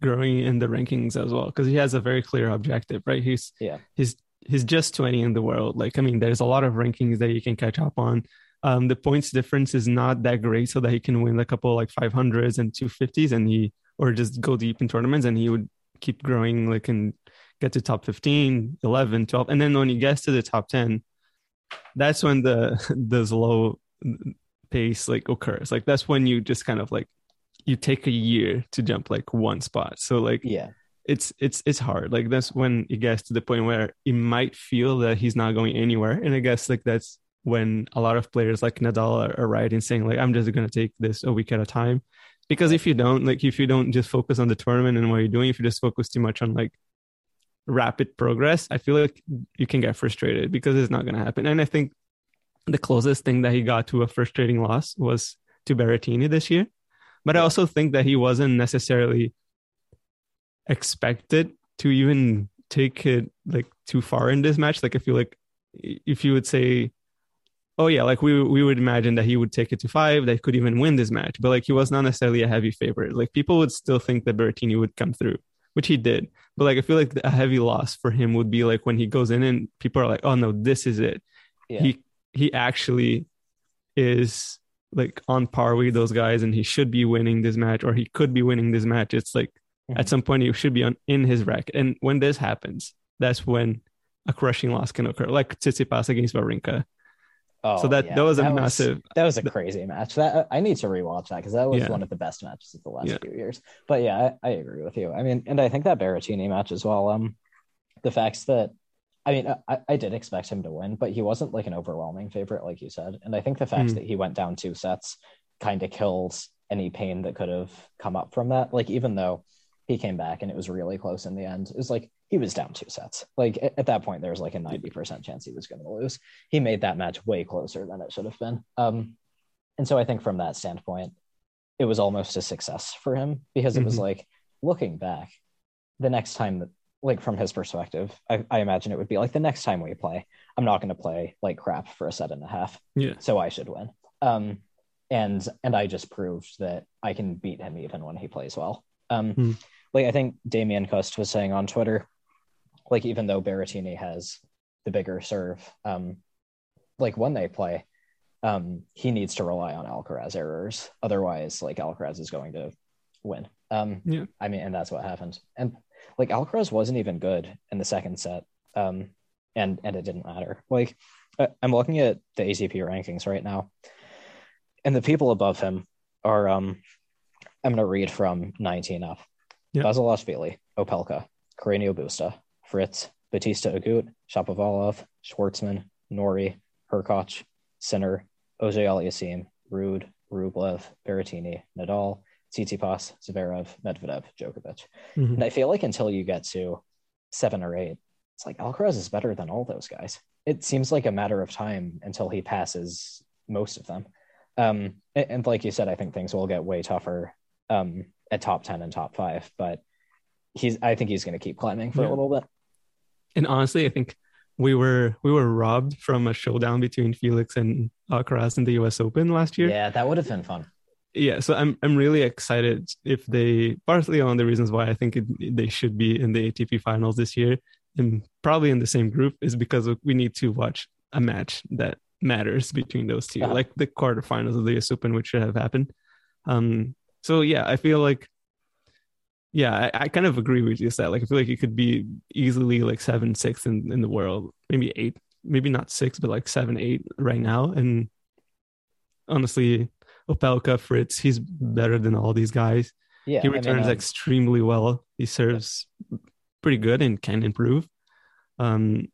Speaker 1: growing in the rankings as well because he has a very clear objective, right? He's
Speaker 2: Yeah.
Speaker 1: he's he's just 20 in the world. Like, I mean, there's a lot of rankings that you can catch up on. Um, the points difference is not that great, so that he can win a couple like 500s and 250s, and he or just go deep in tournaments, and he would keep growing, like and get to top 15, 11, 12, and then when he gets to the top 10, that's when the the slow pace like occurs. Like that's when you just kind of like you take a year to jump like one spot. So like
Speaker 2: Yeah.
Speaker 1: it's it's it's hard. Like that's when it gets to the point where it might feel that he's not going anywhere. And I guess like that's when a lot of players like Nadal are, are right in saying like I'm just gonna take this a week at a time. Because if you don't, like if you don't just focus on the tournament and what you're doing, if you just focus too much on like rapid progress, I feel like you can get frustrated because it's not gonna happen. And I think the closest thing that he got to a frustrating loss was to Berrettini this year. But I also think that he wasn't necessarily expected to even take it like too far in this match. Like I feel like if you would say, oh yeah, like we we would imagine that he would take it to five, that he could even win this match. But like he was not necessarily a heavy favorite. Like people would still think that Berrettini would come through, which he did. But like I feel like a heavy loss for him would be like when he goes in and people are like, oh no, this is it.
Speaker 2: Yeah.
Speaker 1: He he actually is like on par with those guys and he should be winning this match or he could be winning this match. It's like
Speaker 2: Mhm.
Speaker 1: at some point he should be on in his racket. And when this happens, that's when a crushing loss can occur, like Tsitsipas against Wawrinka.
Speaker 2: Oh,
Speaker 1: so that
Speaker 2: yeah.
Speaker 1: that was a massive.
Speaker 2: that was a crazy match. That I need to rewatch that because that was
Speaker 1: Yeah.
Speaker 2: one of the best matches of the last
Speaker 1: Yeah.
Speaker 2: few years. But yeah, I, I agree with you. I mean, and I think that Berrettini match as well. Um, the facts that I mean, I, I did expect him to win, but he wasn't like an overwhelming favorite, like you said. And I think the fact
Speaker 1: Mm.
Speaker 2: that he went down two sets kind of killed any pain that could have come up from that. Like even though he came back and it was really close in the end, it was like he was down two sets. Like at, at that point, there was like a ninety percent chance he was going to lose. He made that match way closer than it should have been. Um, and so I think from that standpoint, it was almost a success for him because it was
Speaker 1: Mhm.
Speaker 2: like looking back, the next time that like from his perspective, I, I imagine it would be like the next time we play, I'm not going to play like crap for a set and a half,
Speaker 1: Yeah.
Speaker 2: so I should win. Um, and and I just proved that I can beat him even when he plays well. Um,
Speaker 1: Hmm.
Speaker 2: like I think Damien Cost was saying on Twitter, like even though Berrettini has the bigger serve, um, like when they play, um, he needs to rely on Alcaraz errors. Otherwise, like Alcaraz is going to win. Um,
Speaker 1: Yeah.
Speaker 2: I mean, and that's what happened. And like Alcaraz wasn't even good in the second set. Um, and and it didn't matter. Like I'm looking at the ATP rankings right now, and the people above him are um I'm gonna read from 19 up.
Speaker 1: Yeah.
Speaker 2: Basilashvili, Opelka, Carreño Busta, Fritz, Bautista Agut, Shapovalov, Schwartzman, Norrie, Hurkacz, Sinner, Ojay Aliasim, Ruud, Rublev, Berrettini, Nadal, Tsitsipas, Zverev, Medvedev, Djokovic.
Speaker 1: Mhm.
Speaker 2: And I feel like until you get to seven or eight, it's like Alcaraz is better than all those guys. It seems like a matter of time until he passes most of them. Um, and, and like you said, I think things will get way tougher um, at top 10 and top five, but he's, I think he's going to keep climbing for
Speaker 1: Yeah.
Speaker 2: a little bit.
Speaker 1: And honestly, I think we were we were robbed from a showdown between Felix and Alcaraz in the U.S. Open last year.
Speaker 2: Yeah, that would have been fun.
Speaker 1: yeah so i'm i'm really excited if they partly on the reasons why i think it, they should be in the atp finals this year and probably in the same group is because we need to watch a match that matters between those 2
Speaker 2: Uh-huh.
Speaker 1: like the quarterfinals of the us open which should have happened um so yeah i feel like yeah I, I kind of agree with you that like i feel like it could be easily like seven six in, in the world. Maybe eight maybe not six but like seven eight right now. And honestly opelka fritz he's better than all these guys.
Speaker 2: Yeah.
Speaker 1: he
Speaker 2: I mean,
Speaker 1: returns
Speaker 2: um,
Speaker 1: extremely well. He serves pretty good and can improve. Um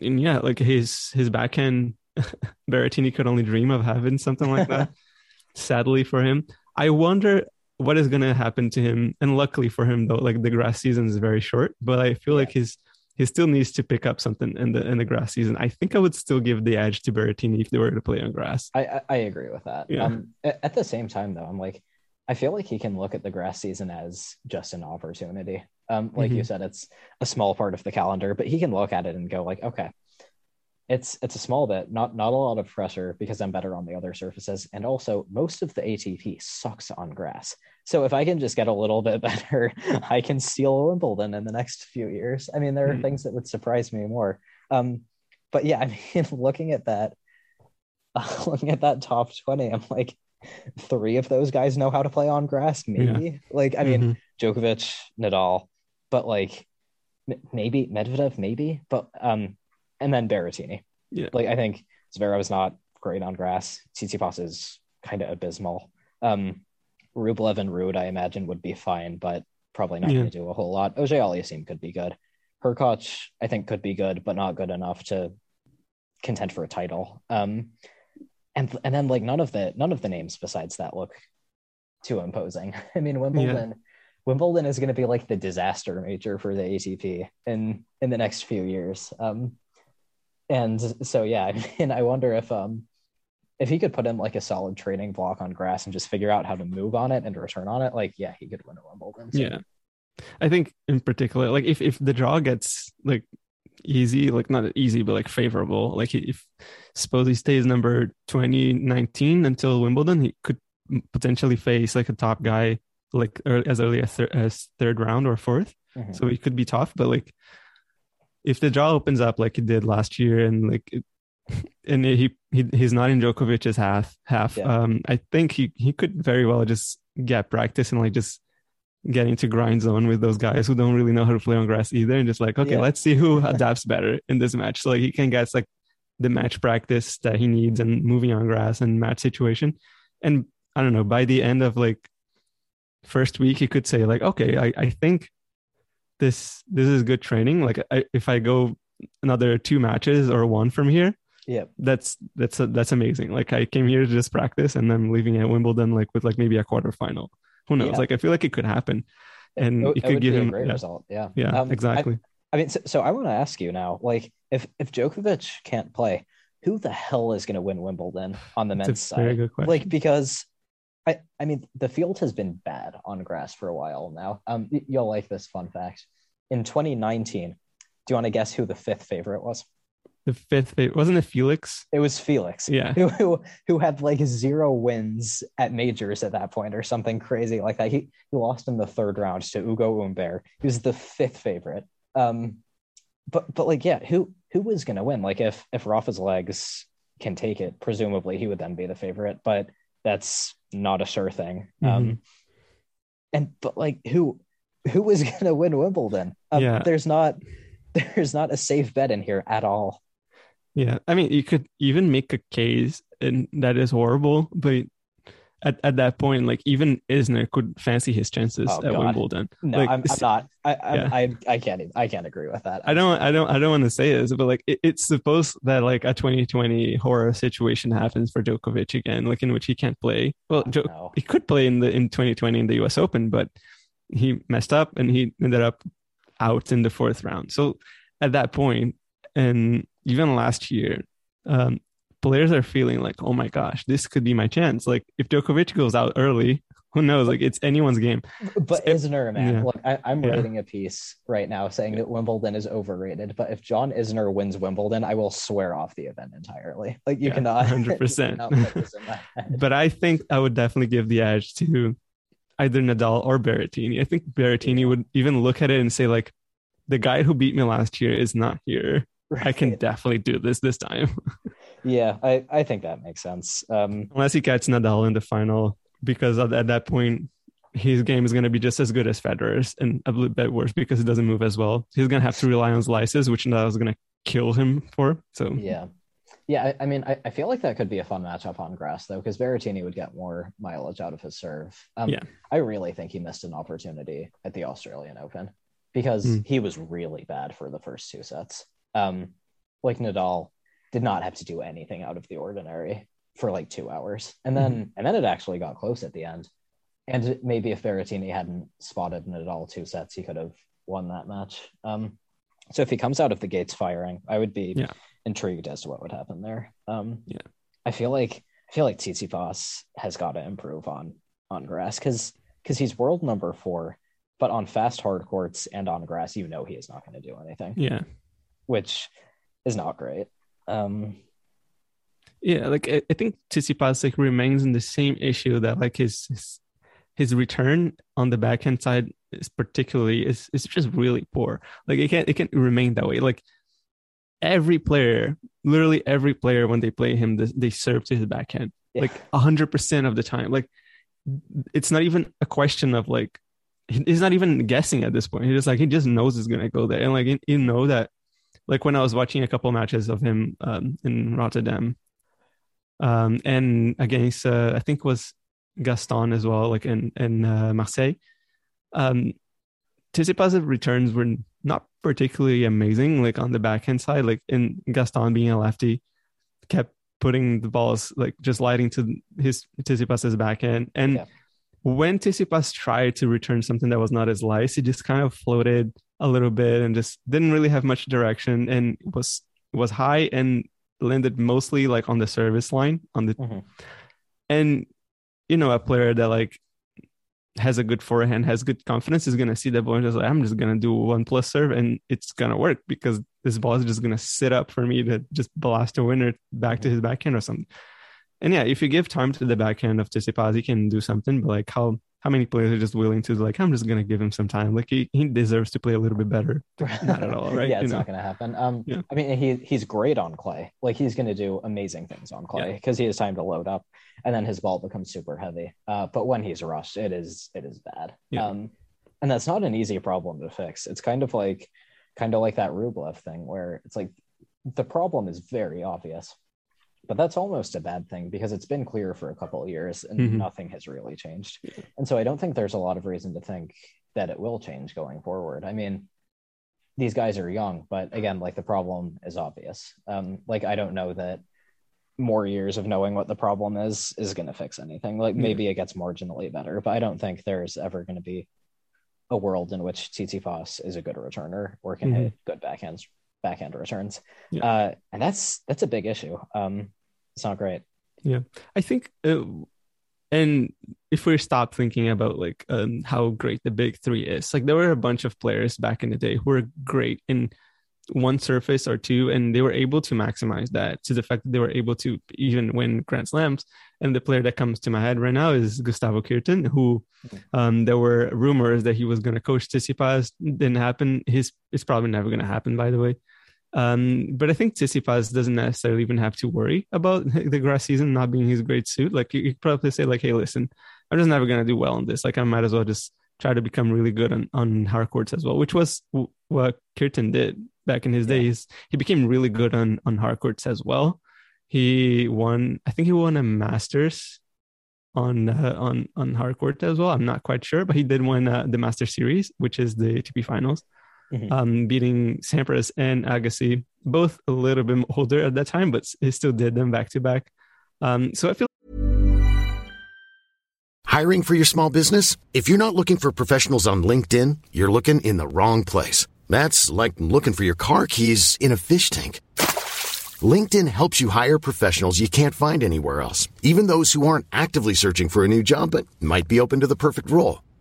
Speaker 1: and yeah like his his backhand Berrettini could only dream of having something like that sadly for him. I wonder what is going to happen to him and luckily for him though like the grass season is very short but i feel like his he still needs to pick up something in the in the grass season i think i would still give the edge to Berrettini if they were to play on grass
Speaker 2: I, I, I agree with that.
Speaker 1: Yeah.
Speaker 2: Um, at, at the same time, though, I'm like, I feel like he can look at the grass season as just an opportunity. Um, like you said, it's a small part of the calendar, but he can look at it and go like, okay, it's it's a small bit, not not a lot of pressure because I'm better on the other surfaces, and also most of the ATP sucks on grass. So if I can just get a little bit better, I can steal Wimbledon in the next few years. I mean, there are
Speaker 1: Hmm.
Speaker 2: things that would surprise me more. Um, but yeah, I mean, looking at that, looking at that top 20, I'm like, three of those guys know how to play on grass, maybe. Like, I mean,
Speaker 1: Mhm.
Speaker 2: Djokovic, Nadal, but like maybe Medvedev, maybe, but um, and then Berrettini.
Speaker 1: Yeah.
Speaker 2: Like, I think Zverev is not great on grass. Tsitsipas is kind of abysmal. Um, Rublev and Ruud, I imagine, would be fine, but probably not
Speaker 1: Yeah.
Speaker 2: going to do a whole lot. Auger-Aliassime could be good. Hurkacz, I think, could be good, but not good enough to contend for a title. Um, and and then like none of the none of the names besides that look too imposing. I mean, Wimbledon. Wimbledon is going to be like the disaster major for the ATP in in the next few years. Um, and so yeah, I mean, I wonder if um if he could put in like a solid training block on grass and just figure out how to move on it and return on it, like yeah, he could win a Wimbledon. So,
Speaker 1: Yeah. I think in particular, like if, if the draw gets like easy, like not easy, but like favorable, like if suppose he stays number 2019 until Wimbledon, he could potentially face like a top guy like as early as, thir- as third round or 4th
Speaker 2: Mhm.
Speaker 1: So it could be tough, but like if the draw opens up like it did last year and like it, and he, he he's not in Djokovic's half half,
Speaker 2: Yeah.
Speaker 1: um, I think he he could very well just get practice and like just get into grind zone with those guys who don't really know how to play on grass either and just like okay
Speaker 2: Yeah.
Speaker 1: let's see who adapts better in this match so like he can get like the match practice that he needs and moving on grass and match situation and i don't know by the end of like first week he could say like okay i, I think this this is good training like I, if i go another two matches or one from here
Speaker 2: yeah,
Speaker 1: that's that's that's amazing. Like I came here to just practice, and I'm leaving at Wimbledon like with like maybe a quarterfinal. Who knows?
Speaker 2: Yeah.
Speaker 1: Like I feel like it could happen, and
Speaker 2: it,
Speaker 1: it could
Speaker 2: would
Speaker 1: give him
Speaker 2: a great
Speaker 1: yeah,
Speaker 2: result. Yeah,
Speaker 1: yeah
Speaker 2: Um,
Speaker 1: exactly.
Speaker 2: I mean, so, so I want to ask you now, like, if if Djokovic can't play, who the hell is going to win Wimbledon on the men's side? Like, because I I mean, the field has been bad on grass for a while now. Um, you'll like this fun fact. In 2019, do you want to guess who the fifth favorite was?
Speaker 1: the fifth favorite wasn't it Felix?
Speaker 2: It was Felix.
Speaker 1: Yeah.
Speaker 2: Who, who who had like zero wins at majors at that point or something crazy like that. He he lost in the third round to Ugo Humbert. He was the fifth favorite. Um but but like yeah, who who was gonna win? Like if if Rafa's legs can take it, presumably he would then be the favorite, but that's not a sure thing. Um and but like who who is gonna win Wimbledon? Um,
Speaker 1: Yeah.
Speaker 2: there's not there's not a safe bet in here at all.
Speaker 1: Yeah, I mean, you could even make a case, and that is horrible, but at, at that point, like even Isner could fancy his chances
Speaker 2: Oh,
Speaker 1: at
Speaker 2: God.
Speaker 1: Wimbledon.
Speaker 2: No,
Speaker 1: Like,
Speaker 2: I'm, I'm not. I, I,
Speaker 1: Yeah.
Speaker 2: I, I can't. even- I can't agree with that.
Speaker 1: I don't, I don't, I don't want to say this, but like it, it's supposed that like a 2020 horror situation happens for Djokovic again, like in which he can't play. Well, Jo- he could play in the in 2020 in the U.S. Open, but he messed up and he ended up out in the fourth round. So at that point, and even last year, um, players are feeling like, oh my gosh, this could be my chance. Like if Djokovic goes out early, who knows? Like it's anyone's game.
Speaker 2: But
Speaker 1: If-
Speaker 2: Isner, man,
Speaker 1: yeah.
Speaker 2: look, I, I'm
Speaker 1: Yeah.
Speaker 2: writing a piece right now saying that Wimbledon is overrated. But if John Isner wins Wimbledon, I will swear off the event entirely. Like you
Speaker 1: Yeah,
Speaker 2: cannot,
Speaker 1: 100%.
Speaker 2: you cannot put this in my head.
Speaker 1: But I think I would definitely give the edge to either Nadal or Berrettini. I think Berrettini
Speaker 2: Yeah.
Speaker 1: would even look at it and say like, the guy who beat me last year is not here. I can definitely do this this time.
Speaker 2: Yeah, I, I think that makes sense. Um,
Speaker 1: unless he gets Nadal in the final, because at, at that point his game is going to be just as good as Federer's and a little bit worse because he doesn't move as well. He's going to have to rely on slices, which Nadal's going to kill him for. So
Speaker 2: yeah. Yeah, I, I mean, I, I feel like that could be a fun matchup on grass, though, because Berrettini would get more mileage out of his serve. Um,
Speaker 1: Yeah.
Speaker 2: I really think he missed an opportunity at the Australian Open because
Speaker 1: Mm.
Speaker 2: he was really bad for the first two sets. Um, like Nadal did not have to do anything out of the ordinary for like two hours, and then and then it actually got close at the end. And maybe if Berrettini hadn't spotted it at all, two sets, he could have won that match. Um, so if he comes out of the gates firing, I would be
Speaker 1: Yeah.
Speaker 2: intrigued as to what would happen there. Um,
Speaker 1: Yeah.
Speaker 2: I feel like I feel like Tsitsipas has got to improve on on grass because because he's world number four, but on fast hard courts and on grass, you know he is not going to do anything,
Speaker 1: yeah,
Speaker 2: which is not great. Um,
Speaker 1: yeah. Like I, I think Tsitsipas like remains in the same issue that like his his, his return on the backhand side is particularly is is just really poor. Like it can't it can't remain that way. Like every player, literally every player, when they play him, they, they serve to his backhand.
Speaker 2: yeah.
Speaker 1: like a hundred percent of the time. Like it's not even a question of like he- he's not even guessing at this point. He just like he just knows it's gonna go there, and like you know that. Like when I was watching a couple matches of him um, in Rotterdam, um, and against uh, I think it was Gaston as well, like in in uh, Marseille. Um, Tsitsipas' returns were not particularly amazing, like on the backhand side. Like in Gaston being a lefty, kept putting the balls like just lighting to his Tsitsipas's backhand. And
Speaker 2: Yeah.
Speaker 1: when Tsitsipas tried to return something that was not his lice, he just kind of floated a little bit and just didn't really have much direction and was was high and landed mostly like on the service line on the
Speaker 2: Mhm.
Speaker 1: and you know a player that like has a good forehand has good confidence is gonna see that ball and just like i'm just gonna do one plus serve and it's gonna work because this ball is just gonna sit up for me to just blast a winner back to his backhand or something and yeah if you give time to the backhand of Tsitsipas he can do something but like how how many players are just willing to like i'm just gonna give him some time like he, he deserves to play a little bit better not at all right
Speaker 2: yeah,
Speaker 1: You
Speaker 2: it's
Speaker 1: know?
Speaker 2: not going to happen. Um,
Speaker 1: Yeah.
Speaker 2: I mean, he he's great on clay. Like he's going to do amazing things on clay because he has time to load up, and then his ball becomes super heavy. Uh, but when he's rushed, it is it is bad.
Speaker 1: Yeah.
Speaker 2: Um, and that's not an easy problem to fix. It's kind of like kind of like that Rublev thing where it's like the problem is very obvious, but that's almost a bad thing because it's been clear for a couple of years and
Speaker 1: Mhm.
Speaker 2: nothing has really changed. And so I don't think there's a lot of reason to think that it will change going forward. I mean, these guys are young, but again, like the problem is obvious. Um, like I don't know that more years of knowing what the problem is is going to fix anything. Like
Speaker 1: Yeah.
Speaker 2: maybe it gets marginally better, but I don't think there's ever going to be a world in which Tsitsipas is a good returner or can
Speaker 1: Mhm.
Speaker 2: hit good backhands backhand returns.
Speaker 1: Yeah.
Speaker 2: Uh, and that's that's a big issue. Um, it's not great.
Speaker 1: Yeah, I think, uh, and if we stop thinking about like um, how great the big three is, like there were a bunch of players back in the day who were great in one surface or two, and they were able to maximize that to the fact that they were able to even win Grand Slams. And the player that comes to my head right now is Gustavo Kuerten, who um, there were rumors that he was going to coach Tsitsipas. Didn't happen. His it's probably never going to happen, by the way. Um, but I think Tsitsipas doesn't necessarily even have to worry about the grass season not being his great suit. Like you, probably say, like, hey, listen, I'm just never gonna do well on this. Like I might as well just try to become really good on on hard courts as well, which was w- what Kuerten did back in his
Speaker 2: Yeah.
Speaker 1: days. He became really good on on hard courts as well. He won, I think he won a Masters on uh, on on hard court as well. I'm not quite sure, but he did win uh, the Master Series, which is the ATP Finals, mm-hmm. um, beating Sampras and Agassi, both a little bit older at that time, but he still did them back to back. Um, so I feel.
Speaker 3: Hiring for your small business? If you're not looking for professionals on LinkedIn, you're looking in the wrong place. That's like looking for your car keys in a fish tank. LinkedIn helps you hire professionals you can't find anywhere else, even those who aren't actively searching for a new job but might be open to the perfect role.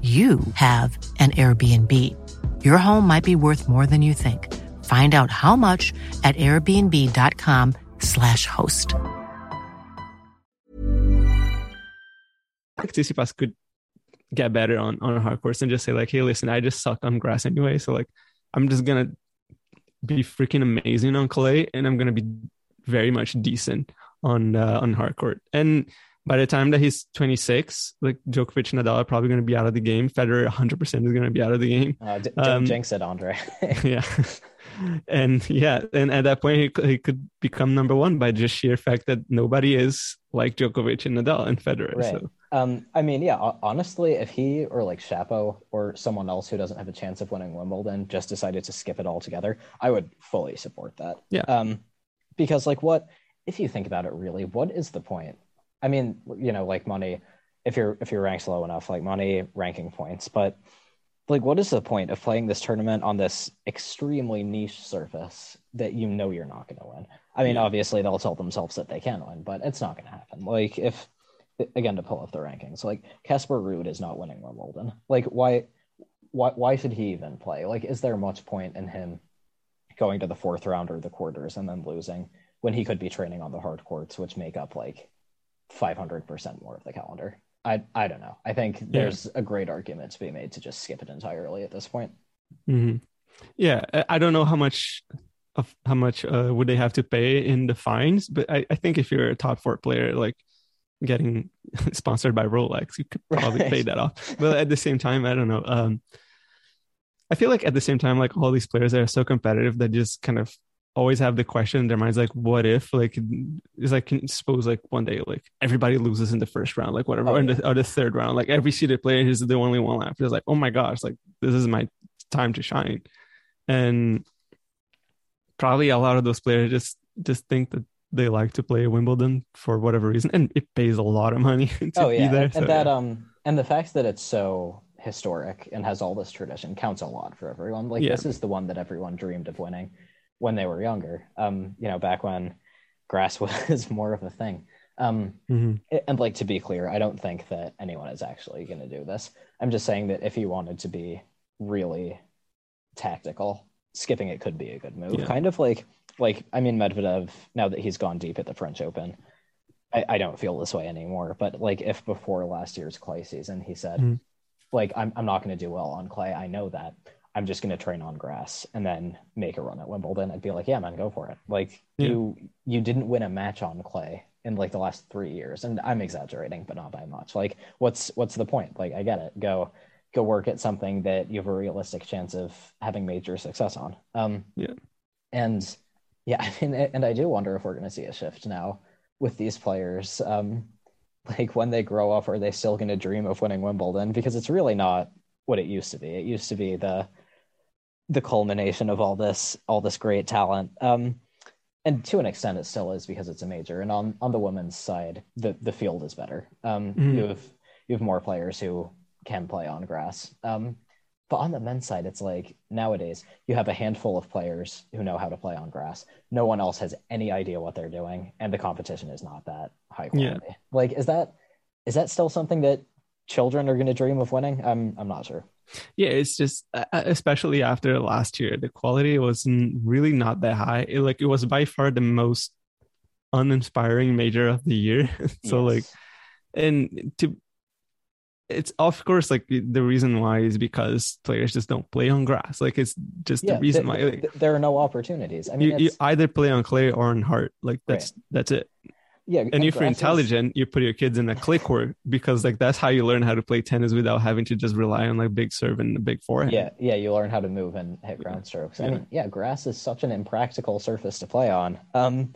Speaker 4: you have an Airbnb. Your home might be worth more than you think. Find out how much at airbnb.com/slash host.
Speaker 1: Tsitsipas could get better on, on a hard course and just say, like, hey, listen, I just suck on grass anyway. So, like, I'm just going to be freaking amazing on clay and I'm going to be very much decent on uh, on hard court. And by the time that he's 26, like Djokovic and Nadal are probably going to be out of the game. Federer 100% is going to be out of the game.
Speaker 2: Uh, d- don't um, jinx it, Andre.
Speaker 1: yeah. And yeah, and at that point, he, he could become number one by just sheer fact that nobody is like Djokovic and Nadal and Federer.
Speaker 2: Right.
Speaker 1: So.
Speaker 2: Um, I mean, yeah, honestly, if he or like Shapo or someone else who doesn't have a chance of winning Wimbledon just decided to skip it altogether, I would fully support that.
Speaker 1: Yeah.
Speaker 2: Um, because like what, if you think about it really, what is the point? I mean, you know, like money, if you're if you're ranked low enough, like money ranking points, but like what is the point of playing this tournament on this extremely niche surface that you know you're not going to win? I mean, obviously they'll tell themselves that they can win, but it's not going to happen. Like if again to pull up the rankings, like Casper Ruud is not winning Wimbledon. Like why why why should he even play? Like is there much point in him going to the fourth round or the quarters and then losing when he could be training on the hard courts, which make up like 500% more of the calendar. I I don't know. I think there's yeah. a great argument to be made to just skip it entirely at this point.
Speaker 1: Mm-hmm. Yeah, I don't know how much of how much uh, would they have to pay in the fines, but I, I think if you're a top four player, like getting sponsored by Rolex, you could probably right. pay that off. But at the same time, I don't know. Um, I feel like at the same time, like all these players are so competitive that just kind of always have the question in their minds like what if like it's like suppose like one day like everybody loses in the first round like whatever oh, or, in the, or the third round like every seeded player is the only one left it's like oh my gosh like this is my time to shine and probably a lot of those players just just think that they like to play Wimbledon for whatever reason and it pays a lot of money to oh, yeah. be there
Speaker 2: and, so, that yeah. um and the fact that it's so historic and has all this tradition counts a lot for everyone like yeah. this is the one that everyone dreamed of winning when they were younger. Um, you know, back when grass was more of a thing. Um, mm-hmm. and like to be clear, I don't think that anyone is actually going to do this. I'm just saying that if you wanted to be really tactical, skipping it could be a good move. Yeah. Kind of like like I mean Medvedev now that he's gone deep at the French Open. I, I don't feel this way anymore. But like if before last year's clay season he said, mm-hmm. like I'm I'm not going to do well on clay. I know that. I'm just going to train on grass and then make a run at Wimbledon. I'd be like, yeah, man, go for it. Like yeah. you, you didn't win a match on clay in like the last three years, and I'm exaggerating, but not by much. Like, what's what's the point? Like, I get it. Go go work at something that you have a realistic chance of having major success on. Um,
Speaker 1: yeah,
Speaker 2: and yeah, I mean, and I do wonder if we're going to see a shift now with these players. Um, like when they grow up, are they still going to dream of winning Wimbledon? Because it's really not what it used to be. It used to be the the culmination of all this all this great talent. Um, and to an extent, it still is because it's a major. And on on the women's side, the the field is better. Um, mm-hmm. You have you have more players who can play on grass. Um, but on the men's side, it's like nowadays you have a handful of players who know how to play on grass. No one else has any idea what they're doing, and the competition is not that high quality. Yeah. Like, is that is that still something that children are going to dream of winning. I'm I'm not sure.
Speaker 1: Yeah, it's just uh, uh, especially after last year, the quality was really not that high. It, like it was by far the most uninspiring major of the year. so yes. like, and to it's of course like the reason why is because players just don't play on grass. Like it's just yeah, the reason why.
Speaker 2: Like, there are no opportunities. I mean,
Speaker 1: you, you, either play on clay or on hard. Like that's right. that's it.
Speaker 2: Yeah,
Speaker 1: and, and if you're intelligent, you put your kids in a clay court because like that's how you learn how to play tennis without having to just rely on like big serve and a big forehand.
Speaker 2: Yeah, yeah, you learn how to move and hit ground strokes. Yeah. I mean, yeah, grass is such an impractical surface to play on. Um,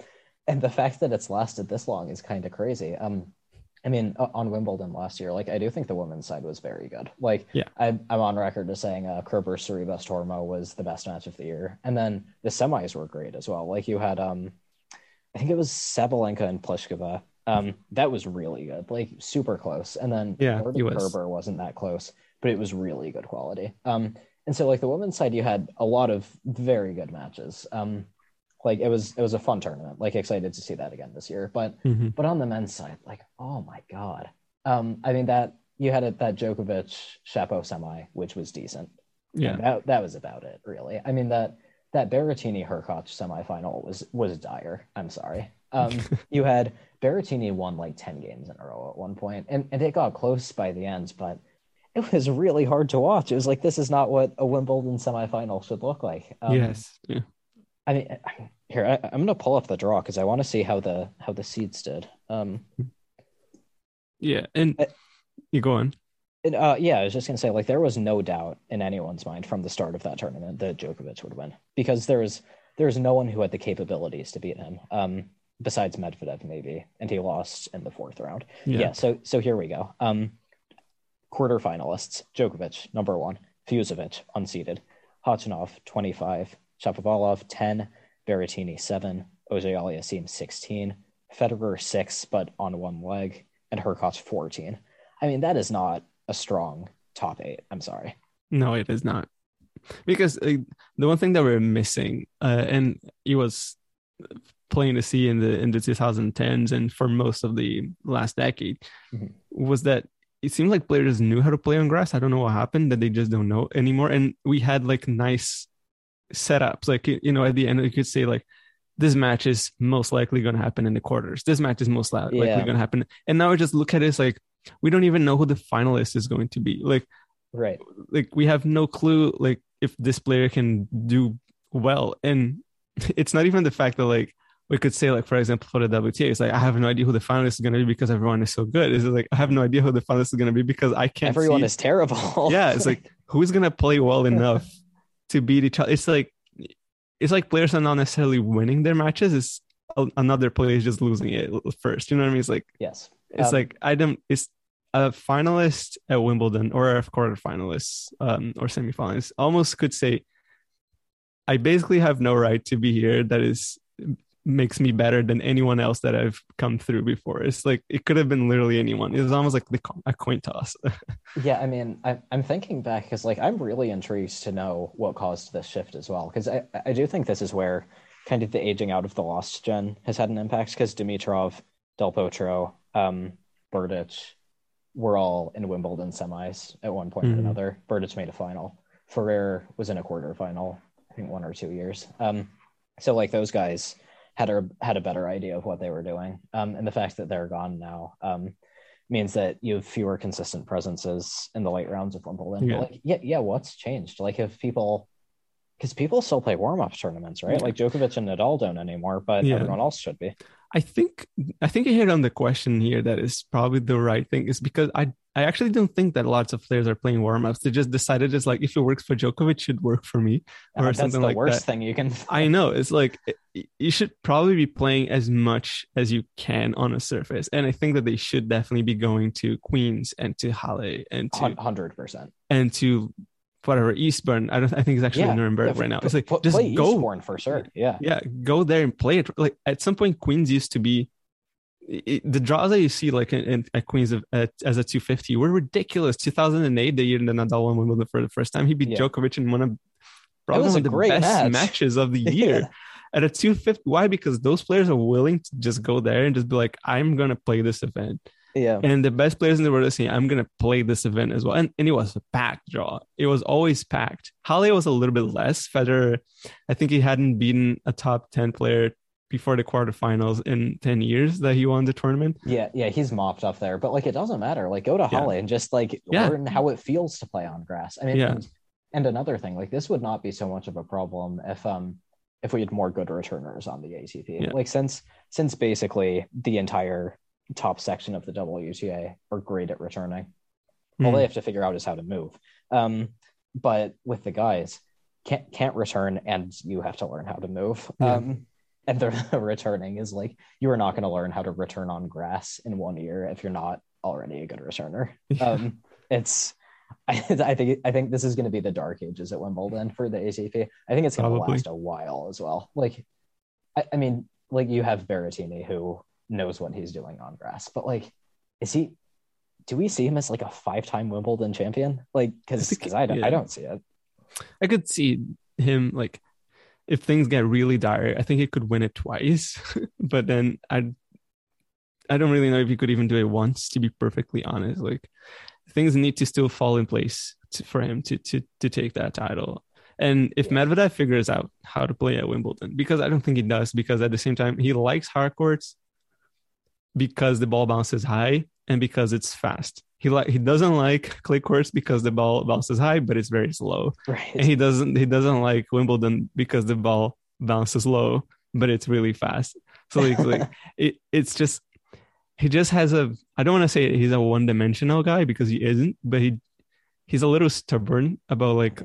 Speaker 2: and the fact that it's lasted this long is kind of crazy. Um, I mean, on Wimbledon last year, like I do think the women's side was very good. Like,
Speaker 1: yeah,
Speaker 2: I, am on record as saying uh, Kerber Sorribes Tormo was the best match of the year, and then the semis were great as well. Like you had, um, I think it was Sabalenka and Pliskova um, that was really good, like super close. And then
Speaker 1: yeah, was.
Speaker 2: Kerber wasn't that close, but it was really good quality. Um, and so like the women's side, you had a lot of very good matches. Um, like it was it was a fun tournament. Like excited to see that again this year. But
Speaker 1: mm-hmm.
Speaker 2: but on the men's side, like oh my god. Um, I mean that you had it that Djokovic Shapo semi, which was decent.
Speaker 1: Yeah,
Speaker 2: that that was about it really. I mean that that Berrettini Hurkacz semifinal was was dire. I'm sorry. Um, you had Berrettini won like 10 games in a row at one point, and, and it got close by the end, but it was really hard to watch. It was like, this is not what a Wimbledon semifinal should look like.
Speaker 1: Um, yes. Yeah.
Speaker 2: I mean, here, I, am going to pull up the draw because I want to see how the, how the seeds did. Um,
Speaker 1: yeah. And uh, you go on.
Speaker 2: And, uh, yeah, I was just going to say, like, there was no doubt in anyone's mind from the start of that tournament that Djokovic would win because there was, there was no one who had the capabilities to beat him. Um, besides Medvedev, maybe, and he lost in the fourth round. Yeah. yeah so so here we go. Um, quarterfinalists: Djokovic, number one; Fucsovics, unseeded; Khachanov, twenty-five; Shapovalov, ten; Berrettini, seven; Auger-Aliassime, sixteen; Federer, six, but on one leg, and Hurkacz, fourteen. I mean, that is not a strong top eight. I'm sorry.
Speaker 1: No, it is not. Because uh, the one thing that we're missing, uh, and it was plain to see in the in the 2010s and for most of the last decade mm-hmm. was that it seemed like players knew how to play on grass. I don't know what happened that they just don't know anymore. And we had like nice setups, like you know, at the end you could say like this match is most likely going to happen in the quarters. This match is most likely yeah. going to happen. And now we just look at it, like we don't even know who the finalist is going to be. Like,
Speaker 2: right?
Speaker 1: Like we have no clue like if this player can do well. And it's not even the fact that like we could say like for example for the WTA, it's like I have no idea who the finalist is going to be because everyone is so good. It's like I have no idea who the finalist is going to be because I can't.
Speaker 2: Everyone
Speaker 1: see.
Speaker 2: is terrible.
Speaker 1: yeah, it's like who's going to play well enough to beat each other. It's like it's like players are not necessarily winning their matches. It's another player is just losing it first. You know what I mean? It's like
Speaker 2: yes,
Speaker 1: it's um, like I don't. It's a finalist at Wimbledon or a quarterfinalist um, or semifinalist almost could say I basically have no right to be here. That is makes me better than anyone else that I've come through before. It's like it could have been literally anyone. It was almost like the, a coin toss.
Speaker 2: yeah, I mean, I, am thinking back because like I'm really intrigued to know what caused this shift as well. Because I, I do think this is where kind of the aging out of the lost gen has had an impact. Because Dimitrov, Del Potro, um, Berdych were all in Wimbledon semis at one point mm-hmm. or another. Berdych made a final. Ferrer was in a quarterfinal, I think one or two years. Um, so like those guys had a had a better idea of what they were doing. Um, and the fact that they're gone now um, means that you have fewer consistent presences in the late rounds of Wimbledon. Yeah. Like, yeah, yeah. What's changed? Like, if people, because people still play warm up tournaments, right? Yeah. Like Djokovic and Nadal don't anymore, but yeah. everyone else should be.
Speaker 1: I think I think you hit on the question here that is probably the right thing is because I I actually don't think that lots of players are playing warm ups. They just decided it's like if it works for Djokovic, it should work for me
Speaker 2: or uh, something like worst that. thing you can.
Speaker 1: I know it's like you should probably be playing as much as you can on a surface, and I think that they should definitely be going to Queens and to Halle and to
Speaker 2: hundred percent
Speaker 1: and to whatever Eastbourne. I don't. I think it's actually yeah, Nuremberg yeah, right now. It's like just
Speaker 2: play
Speaker 1: go
Speaker 2: Eastbourne for sure. Yeah,
Speaker 1: yeah, go there and play it. Like at some point, Queens used to be it, the draws that you see like in, in at Queens of, at, as a 250 were ridiculous. 2008, the year that Nadal won Wimbledon for the first time, he beat yeah. Djokovic in one of probably one of the best match. matches of the year. yeah. At a 250, why? Because those players are willing to just go there and just be like, "I'm gonna play this event."
Speaker 2: Yeah.
Speaker 1: And the best players in the world are saying, I'm gonna play this event as well. And, and it was a packed draw. It was always packed. Halle was a little bit less. Federer, I think he hadn't beaten a top 10 player before the quarterfinals in 10 years that he won the tournament.
Speaker 2: Yeah, yeah, he's mopped up there. But like it doesn't matter. Like go to
Speaker 1: Yeah.
Speaker 2: And just like
Speaker 1: Yeah.
Speaker 2: learn how it feels to play on grass. I mean,
Speaker 1: Yeah.
Speaker 2: and, and another thing, like this would not be so much of a problem if um if we had more good returners on the ATP.
Speaker 1: Yeah.
Speaker 2: Like since since basically the entire top section of the WTA are great at returning. All
Speaker 1: Hmm.
Speaker 2: they have to figure out is how to move. Um, but with the guys, can't can't return, and you have to learn how to move.
Speaker 1: Yeah.
Speaker 2: Um, and the, the returning is like you are not going to learn how to return on grass in one year if you're not already a good returner.
Speaker 1: Yeah.
Speaker 2: Um, it's I, I think I think this is going to be the dark ages at Wimbledon for the ATP. I think it's going to last a while as well. Like, I, I mean, like you have Berrettini who knows what he's doing on grass, but like, is he? Do we see him as like a five-time Wimbledon champion? Like, because
Speaker 1: think-
Speaker 2: I, don't
Speaker 1: yeah.
Speaker 2: I don't see it.
Speaker 1: I could see him like if things get really dire, I think he could win it twice. but then I I don't really know if he could even do it once, to be perfectly honest. Like things need to still fall in place to, for him to to to take that title. And if Medvedev figures out how to play at Wimbledon, because I don't think he does, because at the same time he likes hard courts because the ball bounces high and because it's fast. He like he doesn't like clay courts because the ball bounces high, but it's very slow
Speaker 2: Right.
Speaker 1: and he doesn't he doesn't like Wimbledon because the ball bounces low, but it's really fast. So like, like it, it's just he just has a I don't want to say he's a one dimensional guy because he isn't, but he he's a little stubborn about like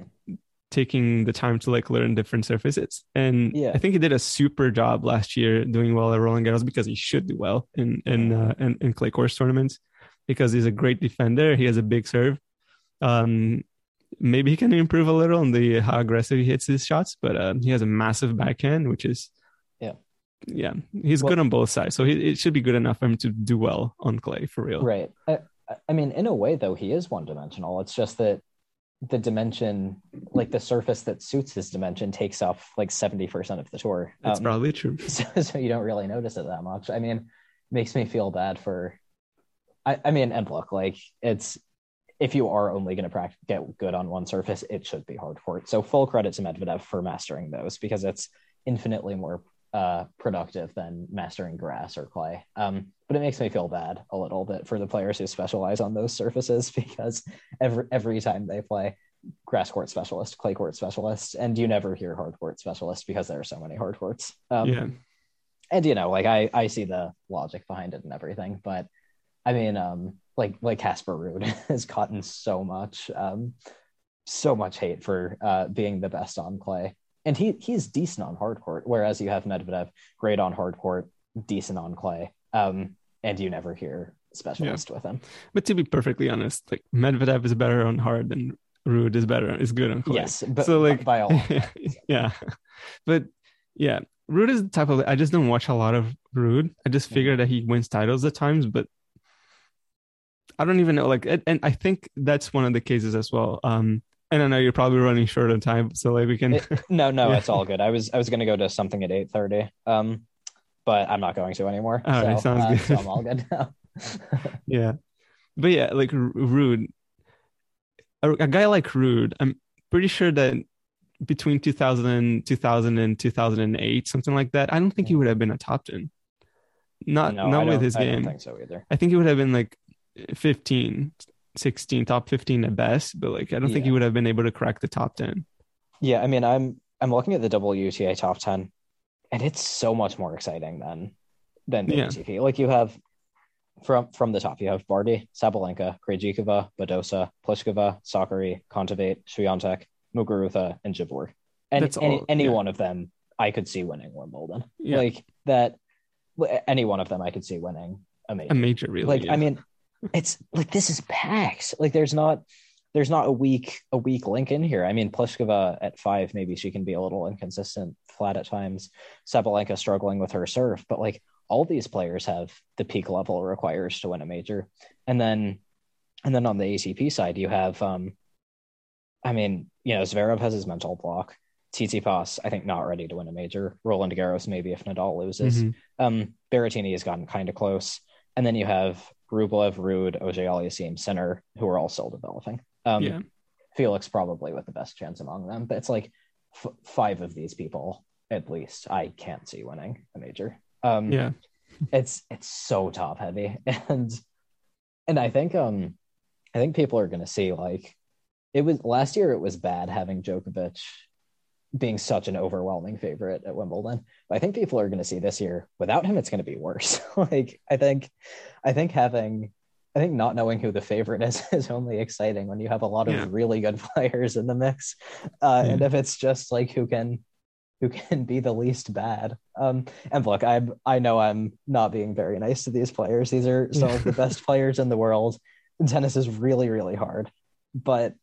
Speaker 1: taking the time to like learn different surfaces. And
Speaker 2: Yeah.
Speaker 1: I think he did a super job last year doing well at Roland Garros because he should do well in in uh, in, in clay course tournaments because he's a great defender. He has a big serve. Um, maybe he can improve a little on the how aggressive he hits his shots, but uh, he has a massive backhand, which is
Speaker 2: Yeah.
Speaker 1: yeah, he's
Speaker 2: Well-
Speaker 1: good on both sides, so he, it should be good enough for him to do well on clay for real.
Speaker 2: Right. I, I- I mean, in a way, though, he is one dimensional. It's just that the dimension, like the surface that suits his dimension, takes up like 70% of the tour.
Speaker 1: That's
Speaker 2: Um,
Speaker 1: probably true.
Speaker 2: so, so you don't really notice it that much. I mean, makes me feel bad for. I, I mean, and look, like it's if you are only going to practice get good on one surface, it should be hard court. So full credit to Medvedev for mastering those because it's infinitely more uh, productive than mastering grass or clay. Um, but it makes me feel bad a little bit for the players who specialize on those surfaces because every every time they play grass court specialist, clay court specialist, and you never hear hard court specialist because there are so many hard courts. Um,
Speaker 1: yeah,
Speaker 2: and you know like i i see the logic behind it and everything but i mean um like like casper Ruud has gotten so much um so much hate for uh being the best on clay. And he he's decent on hard court whereas you have medvedev great on hard court decent on clay. Um and you never hear specialist with him
Speaker 1: but to be perfectly honest, like Medvedev is better on hard than Ruud is better is good on clay.
Speaker 2: yes but
Speaker 1: so like
Speaker 2: by all
Speaker 1: yeah, but yeah, Ruud is the type of I just don't watch a lot of Ruud. I just figure that he wins titles at times, but I don't even know. Like, and, and I think that's one of the cases as well. Um, and I know you're probably running short on time, so like we can.
Speaker 2: It- no no
Speaker 1: Yeah.
Speaker 2: it's all good i was i was going to go to something at 8 30 um but i'm not going to anymore
Speaker 1: All right,
Speaker 2: so,
Speaker 1: sounds
Speaker 2: uh,
Speaker 1: good.
Speaker 2: so i'm all good now
Speaker 1: yeah, but yeah, like Ruud, a, a guy like Ruud, I'm pretty sure that between 2000, 2000 and 2008, something like that, I don't think he would have been a top 10. Not
Speaker 2: no,
Speaker 1: not
Speaker 2: I
Speaker 1: with his
Speaker 2: I don't
Speaker 1: game.
Speaker 2: think so either.
Speaker 1: I think he would have been like 15, 16, top 15 at best, but like I don't think he would have been able to crack the top 10.
Speaker 2: Yeah, I mean, I'm I'm looking at the WTA top ten, and it's so much more exciting than than the
Speaker 1: Yeah.
Speaker 2: ATP. Like you have from from the top, you have Barty, Sabalenka, Krejcikova, Badosa, Pliskova, Sakkari, Kontaveit, Swiatek, Muguruza, and Jabeur. And
Speaker 1: That's
Speaker 2: any
Speaker 1: all-
Speaker 2: any
Speaker 1: yeah.
Speaker 2: one of them, I could see winning Wimbledon.
Speaker 1: Yeah.
Speaker 2: Like that, any one of them, I could see winning a major.
Speaker 1: A major, really.
Speaker 2: like i mean it's like this is packed like there's not there's not a weak a weak link in here i mean pliskova at five maybe she can be a little inconsistent flat at times sabalenka struggling with her serve but like all these players have the peak level requires to win a major and then and then on the atp side you have um i mean you know zverev has his mental block Tt Tsitsipas, I think, not ready to win a major. Roland Garros, maybe if Nadal loses.
Speaker 1: Mhm.
Speaker 2: Um, Berrettini has gotten kind of close, and then you have Rublev, Ruud, Oj Aliassime, Sinner, who are all still developing. Um,
Speaker 1: yeah.
Speaker 2: Felix probably with the best chance among them, but it's like f- five of these people at least I can't see winning a major. Um,
Speaker 1: yeah,
Speaker 2: it's it's so top heavy, and and I think um I think people are to see like it was last year. It was bad having Djokovic being such an overwhelming favorite at Wimbledon. But I think people are going to see this year without him, it's going to be worse. like I think, I think having, I think not knowing who the favorite is is only exciting when you have a lot of
Speaker 1: Yeah.
Speaker 2: really good players in the mix. Uh,
Speaker 1: Yeah.
Speaker 2: And if it's just like who can, who can be the least bad. Um, and look, I I know I'm not being very nice to these players. These are some of the best players in the world. And tennis is really really hard, but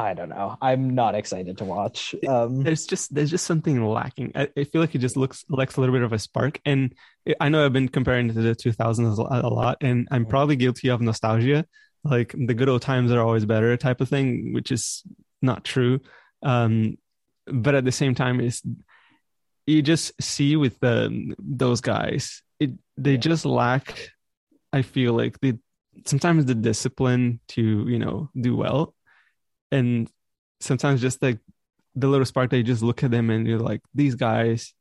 Speaker 2: I don't know. I'm not excited to watch. Um,
Speaker 1: there's just there's just something lacking. I, I feel like it just looks lacks a little bit of a spark. And I know I've been comparing it to the 2000s a lot- a lot, and I'm probably guilty of nostalgia, like the good old times are always better type of thing, which is not true. Um, but at the same time, is you just see with the those guys, it they just lack. I feel like the sometimes the discipline to you know do well, and sometimes just like the little spark they just look at them and you're like these guys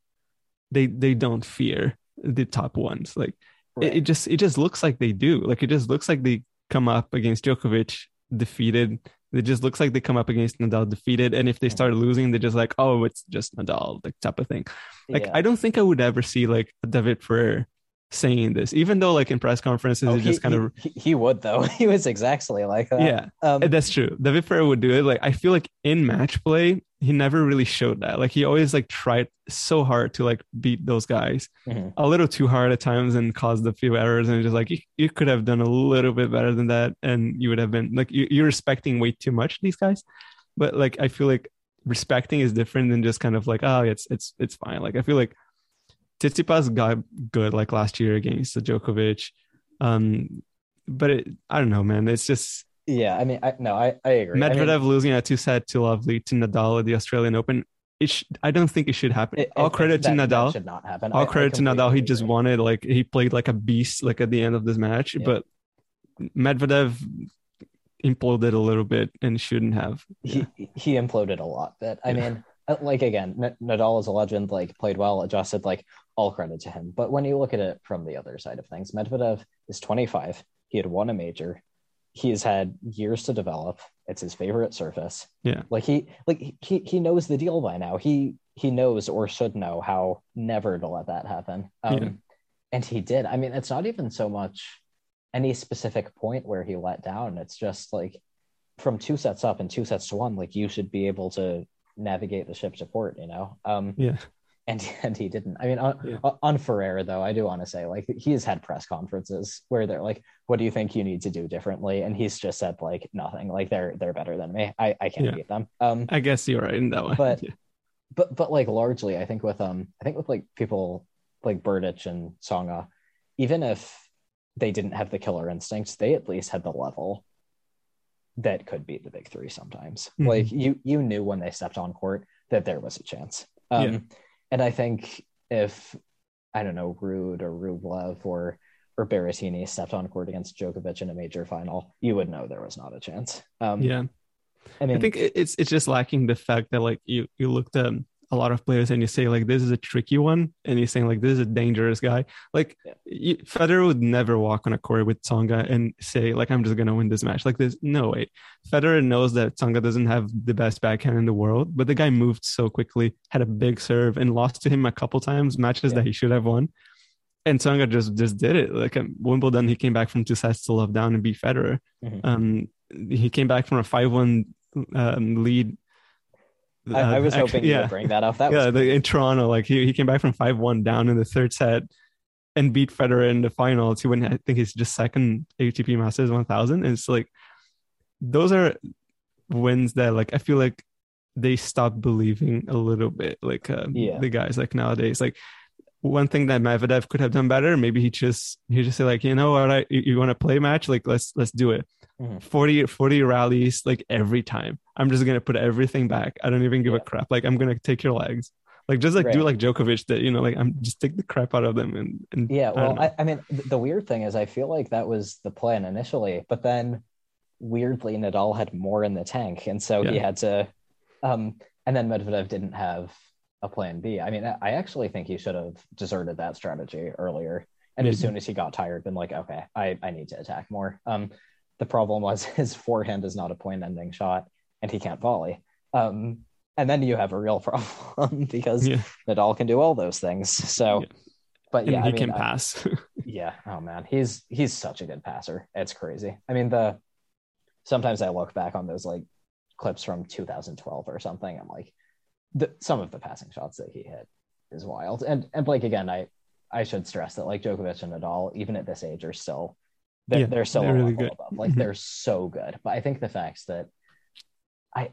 Speaker 1: they they don't fear the top ones. Like it, it just it just looks like they do. Like it just looks like they come up against Djokovic defeated. It just looks like they come up against Nadal defeated and if they start losing they're just like oh it's just Nadal like type of thing. Like
Speaker 2: yeah.
Speaker 1: I don't think I would ever see like David Ferrer saying this even though like in press conferences
Speaker 2: Oh, he,
Speaker 1: just kind of
Speaker 2: he, he would though. He was exactly like that.
Speaker 1: yeah
Speaker 2: Um,
Speaker 1: that's true. David Ferrer would do it. Like I feel like in match play, he never really showed that. Like he always like tried so hard to like beat those guys,
Speaker 2: Mhm.
Speaker 1: a little too hard at times, and caused a few errors. And just like you, you could have done a little bit better than that, and you would have been like you, you're respecting way too much these guys. But like I feel like respecting is different than just kind of like oh it's it's it's fine. Like I feel like Tsitsipas got good like last year against the Djokovic. Um, but it, I don't know, man. It's just
Speaker 2: yeah, I mean, I, no, I, I agree. I mean,
Speaker 1: Medvedev losing a two set to Lovely to Nadal at the Australian Open. It sh- I don't think it should happen.
Speaker 2: it-
Speaker 1: all
Speaker 2: it-
Speaker 1: credit to
Speaker 2: that-
Speaker 1: Nadal.
Speaker 2: should not happen.
Speaker 1: All credit to Nadal. He just
Speaker 2: agree.
Speaker 1: wanted like he played like a beast like at the end of this match.
Speaker 2: Yeah.
Speaker 1: But Medvedev imploded a little bit and shouldn't have.
Speaker 2: he he imploded a lot. But I mean, uh, like again, Nadal is a legend. Like played well, adjusted. Like all credit to him. But when you look at it from the other side of things, Medvedev is 25. He had won a major. He has had years to develop. It's his favorite surface.
Speaker 1: Yeah.
Speaker 2: Like he like he he knows the deal by now. He he knows or should know how never to let that happen. Um,
Speaker 1: Yeah.
Speaker 2: And he did. I mean, it's not even so much any specific point where he let down. It's just like from two sets up and two sets to one, like you should be able to navigate the ship to port, you know? Um,
Speaker 1: Yeah.
Speaker 2: And and he didn't. I mean, on,
Speaker 1: Yeah.
Speaker 2: on Ferrer though, I do want to say like he has had press conferences where they're like, "What do you think you need to do differently?" And he's just said like nothing. Like they're they're better than me. I I can't
Speaker 1: Yeah.
Speaker 2: beat them. Um,
Speaker 1: I guess you're right in that one.
Speaker 2: But-
Speaker 1: Yeah.
Speaker 2: but but like largely, I think with um, I think with like people like Berdych and Tsonga, even if they didn't have the killer instincts, they at least had the level that could beat the big three sometimes.
Speaker 1: Mhm.
Speaker 2: Like you you knew when they stepped on court that there was a chance. Um,
Speaker 1: Yeah.
Speaker 2: And I think if I don't know Ruud or Rublev or or Berrettini stepped on court against Djokovic in a major final, you would know there was not a chance. Um,
Speaker 1: yeah.
Speaker 2: I mean,
Speaker 1: I think it's it's just lacking the fact that like you you looked at a lot of players and you say like this is a tricky one and you're saying like this is a dangerous guy like
Speaker 2: Yeah.
Speaker 1: you, Federer would never walk on a court with Tsonga and say like I'm just gonna win this match like there's no way Federer knows that Tsonga doesn't have the best backhand in the world but the guy moved so quickly had a big serve and lost to him a couple times matches
Speaker 2: Yeah.
Speaker 1: that he should have won and Tsonga just just did it like at Wimbledon he came back from two sets to love down and beat Federer
Speaker 2: Mhm.
Speaker 1: um he came back from a 5-1 um, lead
Speaker 2: I, I was
Speaker 1: actually-
Speaker 2: hoping you
Speaker 1: yeah.
Speaker 2: would bring that up. That
Speaker 1: yeah,
Speaker 2: was
Speaker 1: the, in Toronto, like he, he came back from five one down in the third set and beat Federer in the finals. He win. I think he's just second ATP Masters one thousand. And it's like those are wins that like I feel like they stop believing a little bit. Like uh,
Speaker 2: Yeah.
Speaker 1: the guys like nowadays, like one thing that Medvedev could have done better, maybe he just he just say like you know what I you, you want to play a match like let's let's do it.
Speaker 2: Mhm.
Speaker 1: 40, 40 rallies like every time. I'm just gonna put everything back. I don't even give a crap. Like I'm gonna take your legs. Like just like do like Djokovic that you know like I'm just take the crap out of them and, and
Speaker 2: Yeah, well,
Speaker 1: know.
Speaker 2: I, I mean, th- the weird thing is, I feel like that was the plan initially, but then weirdly, Nadal had more in the tank, and so he had to. Um, and then Medvedev didn't have a plan B. I mean, I I actually think he should have deserted that strategy earlier, and as soon as he got tired, been like, okay, I I need to attack more. Um, the problem was his forehand is not a point-ending shot, and he can't volley. Um, and then you have a real problem because
Speaker 1: yeah,
Speaker 2: Nadal can do all those things. So,
Speaker 1: Yeah.
Speaker 2: but
Speaker 1: and
Speaker 2: yeah,
Speaker 1: he
Speaker 2: I mean,
Speaker 1: can
Speaker 2: I-
Speaker 1: pass.
Speaker 2: yeah. Oh man, he's he's such a good passer. It's crazy. I mean, the sometimes I look back on those like clips from 2012 or something. I'm like, the, some of the passing shots that he hit is wild. And and Blake again, I I should stress that like Djokovic and Nadal, even at this age, are still they're,
Speaker 1: Yeah,
Speaker 2: they're still
Speaker 1: they're really good.
Speaker 2: above. Like
Speaker 1: Mhm.
Speaker 2: they're so good. But I think the facts that I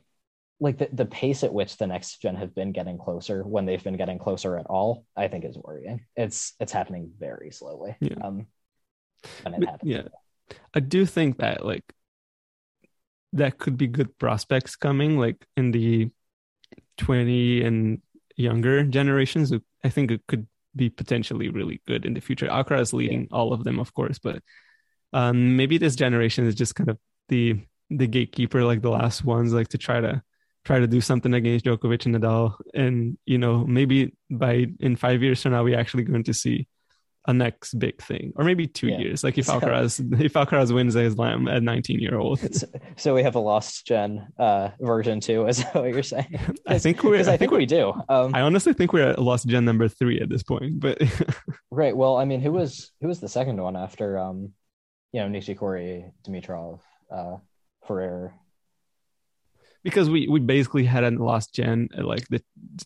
Speaker 2: like the, the pace at which the next gen have been getting closer when they've been getting closer at all, I think is worrying. It's it's happening very slowly.
Speaker 1: Yeah.
Speaker 2: Um and it
Speaker 1: But,
Speaker 2: happens.
Speaker 1: yeah. I do think that like that could be good prospects coming like in the 20 and younger generations. I think it could be potentially really good in the future. Alcaraz is leading all of them, of course, but um, maybe this generation is just kind of the the gatekeeper, like the last ones, like to try to try to do something against Djokovic and Nadal, and you know maybe by in five years from now we're actually going to see a next big thing, or maybe two
Speaker 2: Yeah.
Speaker 1: years. Like if
Speaker 2: So-
Speaker 1: Alcaraz if Alcaraz wins a Slam at 19 year old,
Speaker 2: so, we have a lost gen uh version two is that what you're saying
Speaker 1: I think we're.
Speaker 2: because
Speaker 1: I
Speaker 2: i think we do um
Speaker 1: I honestly think we're at lost gen number three at this point, but
Speaker 2: right well i mean who was who was the second one after um you know nishikori dimitrov uh ferrer
Speaker 1: because we we basically had a last gen at like the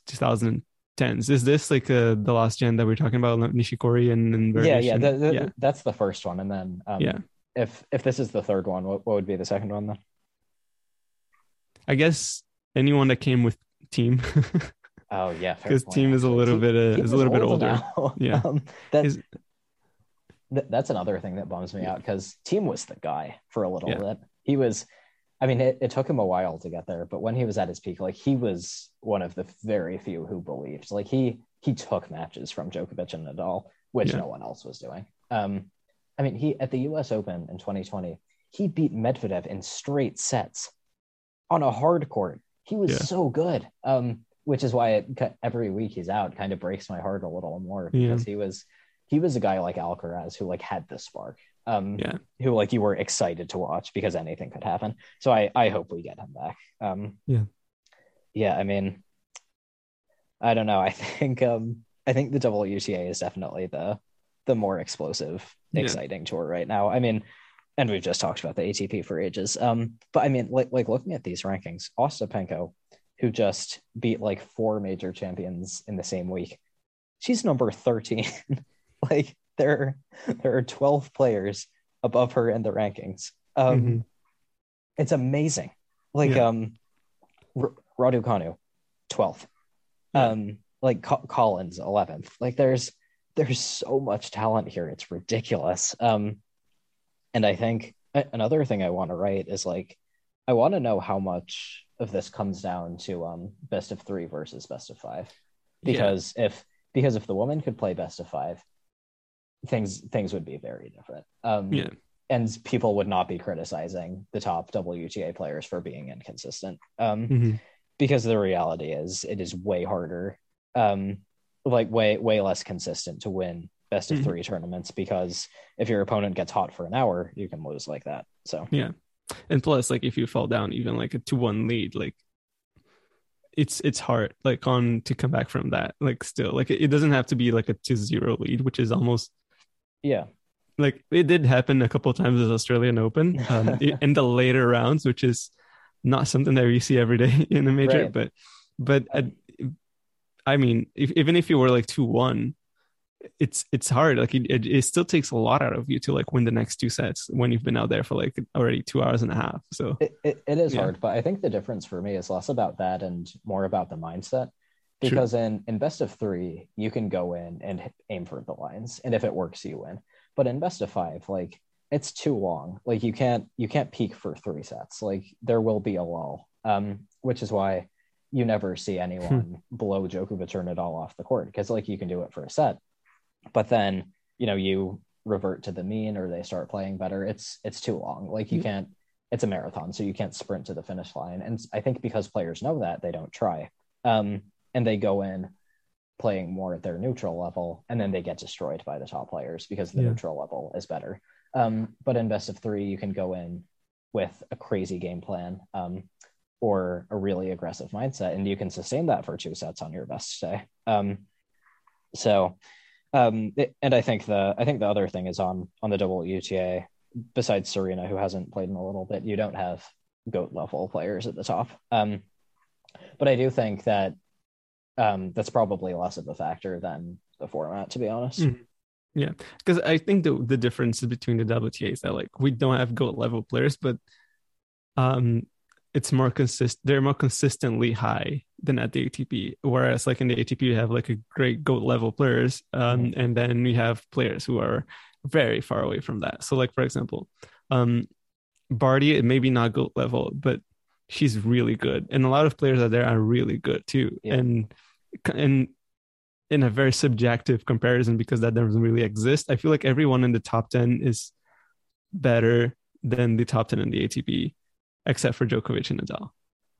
Speaker 1: 2010s. Is this like uh, the last gen that we're talking about, Nishikori and, and
Speaker 2: yeah yeah, the, the,
Speaker 1: yeah,
Speaker 2: that's the first one and then um
Speaker 1: Yeah.
Speaker 2: if if this is the third one what, what would be the second one then
Speaker 1: I guess anyone that came with Thiem
Speaker 2: oh yeah
Speaker 1: because Thiem is a little
Speaker 2: Thiem-
Speaker 1: bit uh, is a little bit older.
Speaker 2: now.
Speaker 1: Yeah.
Speaker 2: um, that, th- that's another thing that bums me out because Thiem was the guy for a little
Speaker 1: Yeah.
Speaker 2: bit. He was, I mean, it, it took him a while to get there, but when he was at his peak, like he was one of the very few who believed. Like he he took matches from Djokovic and Nadal, which
Speaker 1: Yeah.
Speaker 2: no one else was doing. Um, I mean, he at the U.S. Open in 2020, he beat Medvedev in straight sets on a hard court. He was
Speaker 1: Yeah.
Speaker 2: so good. Um, which is why it, every week he's out kind of breaks my heart a little more
Speaker 1: Yeah.
Speaker 2: because he was he was a guy like Alcaraz who like had the spark. Um,
Speaker 1: Yeah.
Speaker 2: who like you were excited to watch because anything could happen. So I I hope we get him back. Um,
Speaker 1: Yeah.
Speaker 2: yeah. I mean, I don't know. I think um I think the WTA is definitely the the more explosive,
Speaker 1: Yeah.
Speaker 2: exciting tour right now. I mean, and we've just talked about the ATP for ages. Um, but I mean, like like looking at these rankings, Ostapenko, who just beat like four major champions in the same week, she's number thirteen. like there there are twelve players above her in the rankings. Um,
Speaker 1: Mhm.
Speaker 2: it's amazing. Like
Speaker 1: Yeah.
Speaker 2: um, R- Raducanu, twelfth.
Speaker 1: Yeah.
Speaker 2: Um, like Co- Collins, eleventh. Like there's there's so much talent here. It's ridiculous. Um, and I think another thing I want to write is like I want to know how much of this comes down to um best of three versus best of five
Speaker 1: Yeah.
Speaker 2: because if because if the woman could play best of five things things would be very different um
Speaker 1: Yeah.
Speaker 2: and people would not be criticizing the top wta players for being inconsistent um
Speaker 1: Mhm.
Speaker 2: because the reality is it is way harder um like way way less consistent to win best of
Speaker 1: Mhm.
Speaker 2: three tournaments because if your opponent gets hot for an hour you can lose like that so
Speaker 1: Yeah. And plus, like if you fall down even like a two one lead, like it's it's hard like on to come back from that. Like still, like it, it doesn't have to be like a two zero lead, which is almost
Speaker 2: yeah
Speaker 1: like it did happen a couple times as Australian Open um, in the later rounds, which is not something that we see every day in a major.
Speaker 2: Right.
Speaker 1: But but uh, I mean, if, even if you were like two one, it's it's hard. Like it, it, it still takes a lot out of you to like win the next two sets when you've been out there for like already two hours and a half. So
Speaker 2: it, it, it is
Speaker 1: Yeah.
Speaker 2: hard but i think the difference for me is less about that and more about the mindset
Speaker 1: True.
Speaker 2: because in in best of three you can go in and aim for the lines and if it works you win but in best of five like it's too long like you can't you can't peak for three sets like there will be a lull um which is why you never see anyone blow Djokovic or Nadal off the court because like you can do it for a set, but then you know you revert to the mean or they start playing better. It's it's too long. Like you
Speaker 1: Yeah.
Speaker 2: can't. It's a marathon, so you can't sprint to the finish line. And I think because players know that, they don't try, um, and they go in playing more at their neutral level, and then they get destroyed by the top players because the
Speaker 1: Yeah.
Speaker 2: neutral level is better. Um, but in best of three, you can go in with a crazy game plan um, or a really aggressive mindset, and you can sustain that for two sets on your best day. Um, so, um, it- and I think the I think the other thing is on on the WTA. Besides Serena, who hasn't played in a little bit, you don't have goat level players at the top. Um, but I do think that um, that's probably less of a factor than the format, to be honest.
Speaker 1: Mm. because I think the the difference between the WTA is that like we don't have goat level players, but um, it's more consist. They're more consistently high than at the ATP. Whereas like in the ATP, you have like a great goat level players, um, and then we have players who are very far away from that. So like for example, um, Barty maybe not goat level, but she's really good, and a lot of players out there are really good too,
Speaker 2: Yeah.
Speaker 1: and and in a very subjective comparison because that doesn't really exist. I feel like everyone in the top 10 is better than the top 10 in the ATP, except for Djokovic and Nadal.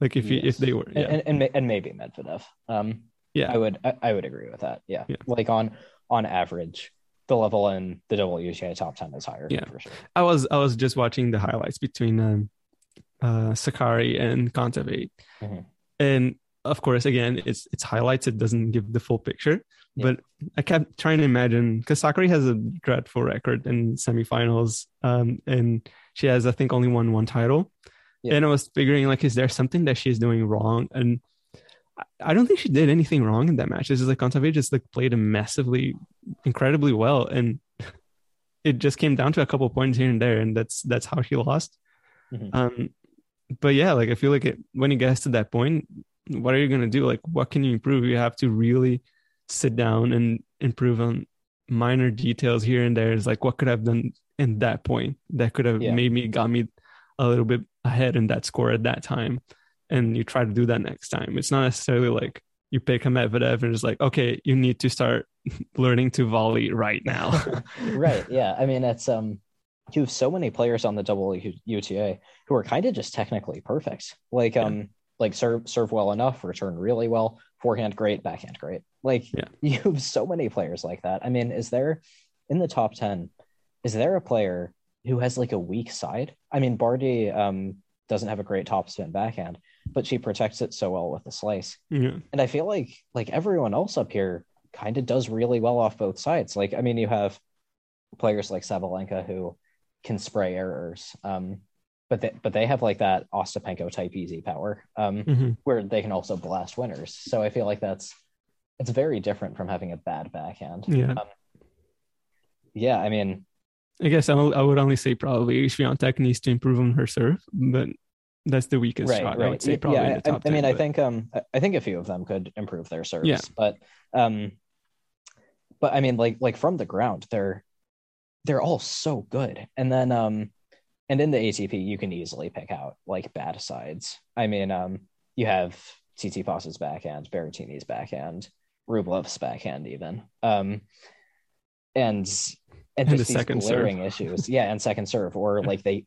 Speaker 1: Like if you, if they were, yeah,
Speaker 2: and, and and maybe Medvedev. Um,
Speaker 1: yeah,
Speaker 2: I would I, would agree with that. Yeah.
Speaker 1: Yeah.
Speaker 2: like on on average, the level in the WTA top ten is higher.
Speaker 1: Yeah.
Speaker 2: for sure.
Speaker 1: I was I was just watching the highlights between um, uh, Sakkari and Kontaveit,
Speaker 2: Mhm.
Speaker 1: and of course, again, it's it's highlights. It doesn't give the full picture.
Speaker 2: Yeah.
Speaker 1: But I kept trying to imagine because Sakkari has a dreadful record in semifinals, um, and she has I think only won one title.
Speaker 2: Yeah.
Speaker 1: And I was figuring like, is there something that she's doing wrong? And I- don't think she did anything wrong in that match. It's just like Kontaveit just like played massively, incredibly well, and it just came down to a couple points here and there, and that's that's how she lost.
Speaker 2: Mhm.
Speaker 1: Um, but yeah, like I feel like it, when it gets to that point, what are you gonna do? Like, what can you improve? You have to really sit down and improve on minor details here and there. It's like what could I have done in that point that could have
Speaker 2: Yeah.
Speaker 1: made me got me a little bit ahead in that score at that time, and you try to do that next time. It's not necessarily like you pick a Medvedev and it's like, okay, you need to start learning to volley right now.
Speaker 2: right. Yeah. I mean, it's um, you have so many players on the double UTA who are kind of just technically perfect. Like
Speaker 1: Yeah.
Speaker 2: um, like serve serve well enough, return really well, forehand great, backhand great. Like
Speaker 1: Yeah.
Speaker 2: you have so many players like that. I mean, is there in the top ten? Is there a player who has like a weak side? I mean, Barty um doesn't have a great topspin backhand, but she protects it so well with the slice.
Speaker 1: yeah.
Speaker 2: And I feel like like everyone else up here kind of does really well off both sides. Like I mean, you have players like Sabalenka who can spray errors, um, but they, but they have like that Ostapenko type easy power, um,
Speaker 1: Mhm.
Speaker 2: where they can also blast winners. So I feel like that's it's very different from having a bad backhand.
Speaker 1: Yeah.
Speaker 2: Um, yeah, I mean,
Speaker 1: I guess I, I would only say probably Swiatek needs to improve on her serve, but that's the weakest
Speaker 2: right,
Speaker 1: shot.
Speaker 2: right.
Speaker 1: I would say probably
Speaker 2: yeah,
Speaker 1: the
Speaker 2: I- I, mean,
Speaker 1: 10,
Speaker 2: I think um, I- I think a few of them could improve their serves,
Speaker 1: Yeah.
Speaker 2: but um, but I mean, like like from the ground, they're they're all so good, and then um, and in the ATP, you can easily pick out like bad sides. I mean, um, you have Tsitsipas' backhand, Berrettini's backhand, Rublev's backhand, even, um, and and,
Speaker 1: And
Speaker 2: just
Speaker 1: the
Speaker 2: these
Speaker 1: second serve.
Speaker 2: glaring issues, yeah, and second serve, or like they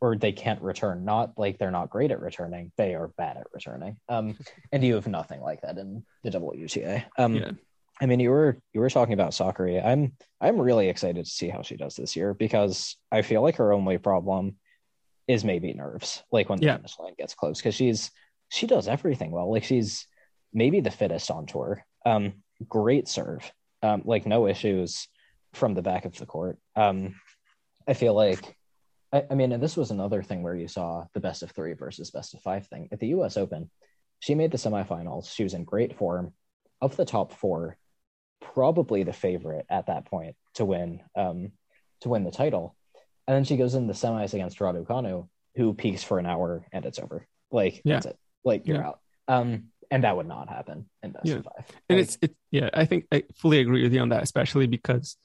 Speaker 2: or they can't return. Not like they're not great at returning; they are bad at returning. Um, and you have nothing like that in the WTA. Um,
Speaker 1: Yeah.
Speaker 2: I mean, you were you were talking about Sakkari. I'm I'm really excited to see how she does this year because I feel like her only problem is maybe nerves, like when the
Speaker 1: Yeah.
Speaker 2: finish line gets close, because she's she does everything well. Like she's maybe the fittest on tour. Um, great serve, um, like no issues from the back of the court. Um, I feel like, I, I mean, and this was another thing where you saw the best of three versus best of five thing at the U.S. Open. She made the semifinals. She was in great form. Of the top four, probably the favorite at that point to win um, to win the title. And then she goes in the semis against Raducanu, who peaks for an hour and it's over. Like
Speaker 1: Yeah.
Speaker 2: that's it. Like you're
Speaker 1: Yeah.
Speaker 2: out. Um, and that would not happen in best
Speaker 1: Yeah.
Speaker 2: of five.
Speaker 1: and
Speaker 2: Like,
Speaker 1: it's it yeah i think i fully agree with you on that especially because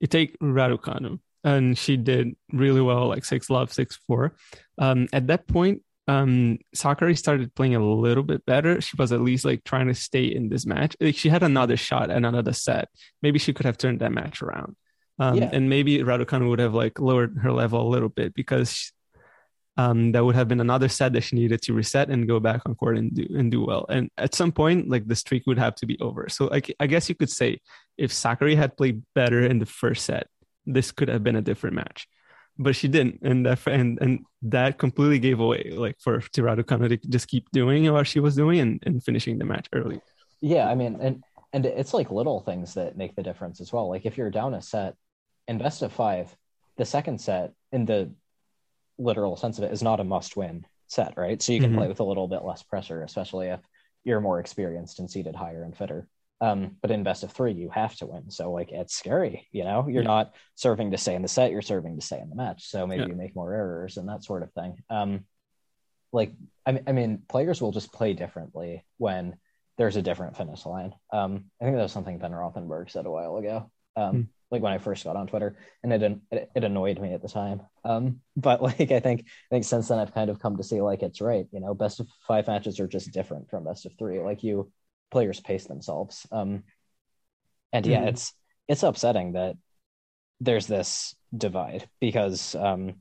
Speaker 1: you take raducanu and she did really well like six love six four um at that point um Sakkari started playing a little bit better, she was at least like trying to stay in this match. Like she had another shot and another set. Maybe she could have turned that match around. Um,
Speaker 2: Yeah.
Speaker 1: and maybe Raducanu would have like lowered her level a little bit because um, that would have been another set that she needed to reset and go back on court and do and do well. And at some point, like the streak would have to be over. So like I guess you could say if Sakkari had played better in the first set, this could have been a different match. But she didn't, and that and and that completely gave away like for to Raducanu to just keep doing what she was doing and, and finishing the match early.
Speaker 2: Yeah, I mean, and and it's like little things that make the difference as well. Like if you're down a set in best of five, the second set in the literal sense of it is not a must-win set, right? So you can
Speaker 1: Mhm.
Speaker 2: play with a little bit less pressure, especially if you're more experienced and seated higher and fitter. Um, but in best of three, you have to win. So like it's scary, you know. You're
Speaker 1: Yeah.
Speaker 2: not serving to stay in the set; you're serving to stay in the match. So maybe
Speaker 1: Yeah.
Speaker 2: you make more errors and that sort of thing. Um, like I mean, I mean, players will just play differently when there's a different finish line. Um, I think that was something Ben Rothenberg said a while ago. Um,
Speaker 1: Hmm.
Speaker 2: like when I first got on Twitter, and it, it it annoyed me at the time. Um, but like I think I think since then I've kind of come to see like it's right. You know, best of five matches are just different from best of three. Like you players pace themselves. Um, and yeah,
Speaker 1: Mhm.
Speaker 2: it's it's upsetting that there's this divide because um,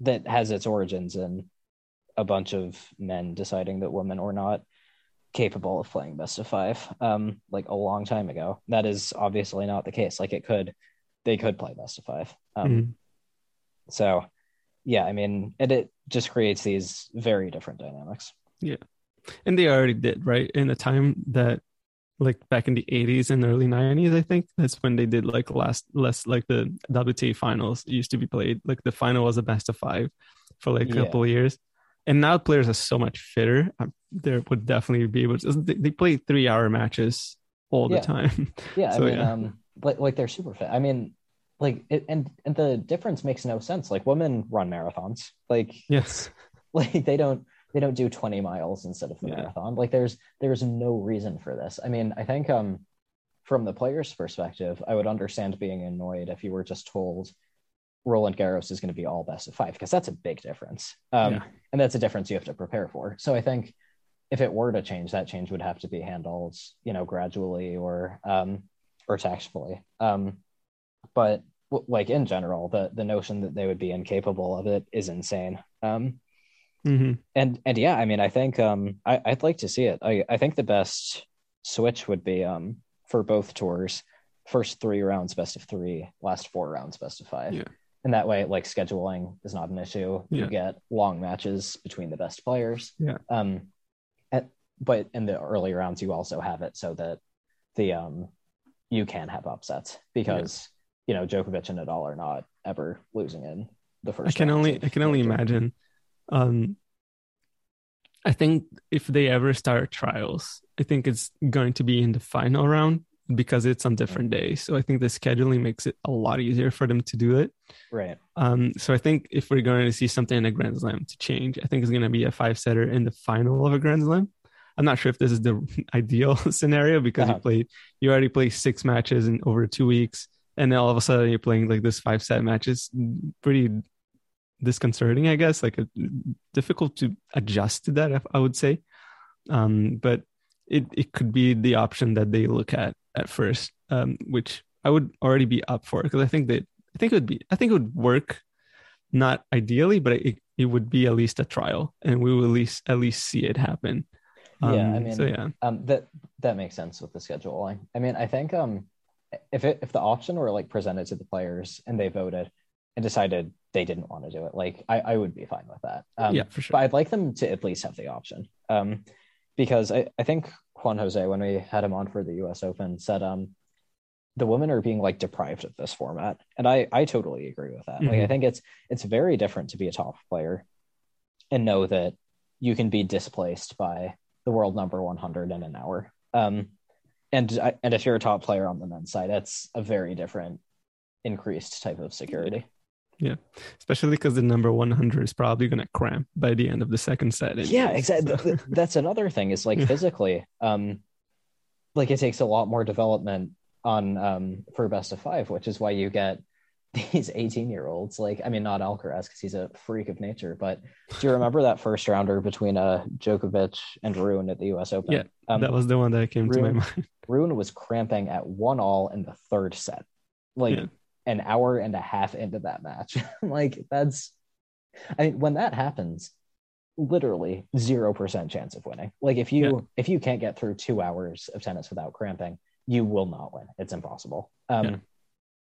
Speaker 2: that has its origins in a bunch of men deciding that women were not capable of playing best of five um like a long time ago that is obviously not the case like it could they could play best of five um
Speaker 1: Mhm.
Speaker 2: so yeah i mean and it just creates these very different dynamics
Speaker 1: and they already did right? In a time that like back in the 80s and early 90s i think that's when they did like last less like the wta finals used to be played. Like the final was a best of five for like a
Speaker 2: Yeah.
Speaker 1: couple of years. And now players are so much fitter. There would definitely be able to they, play three hour matches all the time.
Speaker 2: Yeah
Speaker 1: So,
Speaker 2: i mean
Speaker 1: yeah.
Speaker 2: um like like they're super fit. I mean like it, and and the difference makes no sense. Like women run marathons. Like
Speaker 1: yes.
Speaker 2: like they don't they don't do 20 miles instead of the
Speaker 1: Yeah.
Speaker 2: marathon. Like there's there's no reason for this. I mean i think um from the player's perspective i would understand being annoyed if you were just told roland garros is going to be all best of five because that's a big difference. Um
Speaker 1: Yeah.
Speaker 2: and that's a difference you have to prepare for. So i think if it were to change that change would have to be handled you know gradually or um or tactfully. Um but like in general the the notion that they would be incapable of it is insane. Um
Speaker 1: hmm
Speaker 2: and and yeah i mean i think um I, i'd like to see it. I i think the best switch would be um for both tours first three rounds best of three last four rounds best of five.
Speaker 1: Yeah.
Speaker 2: and that way like scheduling is not an issue. You get long matches between the best players.
Speaker 1: Yeah.
Speaker 2: um at, but in the early rounds you also have it so that the um you can have upsets because you know Djokovic and Nadal are not ever losing in the first
Speaker 1: I can only I can only imagine. Um, I think if they ever start trials, I think it's going to be in the final round because it's on different days. So I think the scheduling makes it a lot easier for them to do it.
Speaker 2: right
Speaker 1: Um, so I think if we're going to see something in a Grand Slam to change, I think it's going to be a five setter in the final of a Grand Slam. I'm not sure if this is the ideal scenario because
Speaker 2: Uh-huh.
Speaker 1: you played, you already played six matches in over two weeks, and then all of a sudden you're playing like this five set match. It's pretty disconcerting, I guess. Like a, difficult to adjust to that, I would say. Um, but it it could be the option that they look at at first, um, which I would already be up for because I think that I think it would be I think it would work, not ideally, but it it would be at least a trial, and we will at least at least see it happen.
Speaker 2: Yeah, I
Speaker 1: Um,
Speaker 2: mean,
Speaker 1: so yeah,
Speaker 2: um that that makes sense with the scheduling i mean i think um if it if the option were like presented to the players and they voted and decided they didn't want to do it like i i would be fine with that um
Speaker 1: yeah, for sure.
Speaker 2: but i'd like them to at least have the option um because i i think juan jose when we had him on for the us open said um the women are being like deprived of this format and i i totally agree with that like i
Speaker 1: Mhm.
Speaker 2: think it's it's very different to be a top player and know that you can be displaced by the world number 100 in an hour. Um, and I- and if you're a top player on the men's side, that's a very different, increased type of security.
Speaker 1: Yeah, especially because the number 100 is probably going to cramp by the end of the second set.
Speaker 2: Yeah,
Speaker 1: anyways.
Speaker 2: exactly. that's another thing. Is like
Speaker 1: Yeah.
Speaker 2: physically, um, like it takes a lot more development on um for best of five, which is why you get these 18 year olds. Like, I mean, not Alcaraz because he's a freak of nature, but do you remember that first rounder between uh Djokovic and Rune at the US Open?
Speaker 1: Yeah, um, that was the one that came Rune, to my mind.
Speaker 2: Rune was cramping at one all in the third set, like yeah. An hour and a half into that match. like, that's, I mean, when that happens, literally zero percent chance of winning. Like if you yeah. if you can't get through two hours of tennis without cramping, you will not win. It's impossible. Um, yeah.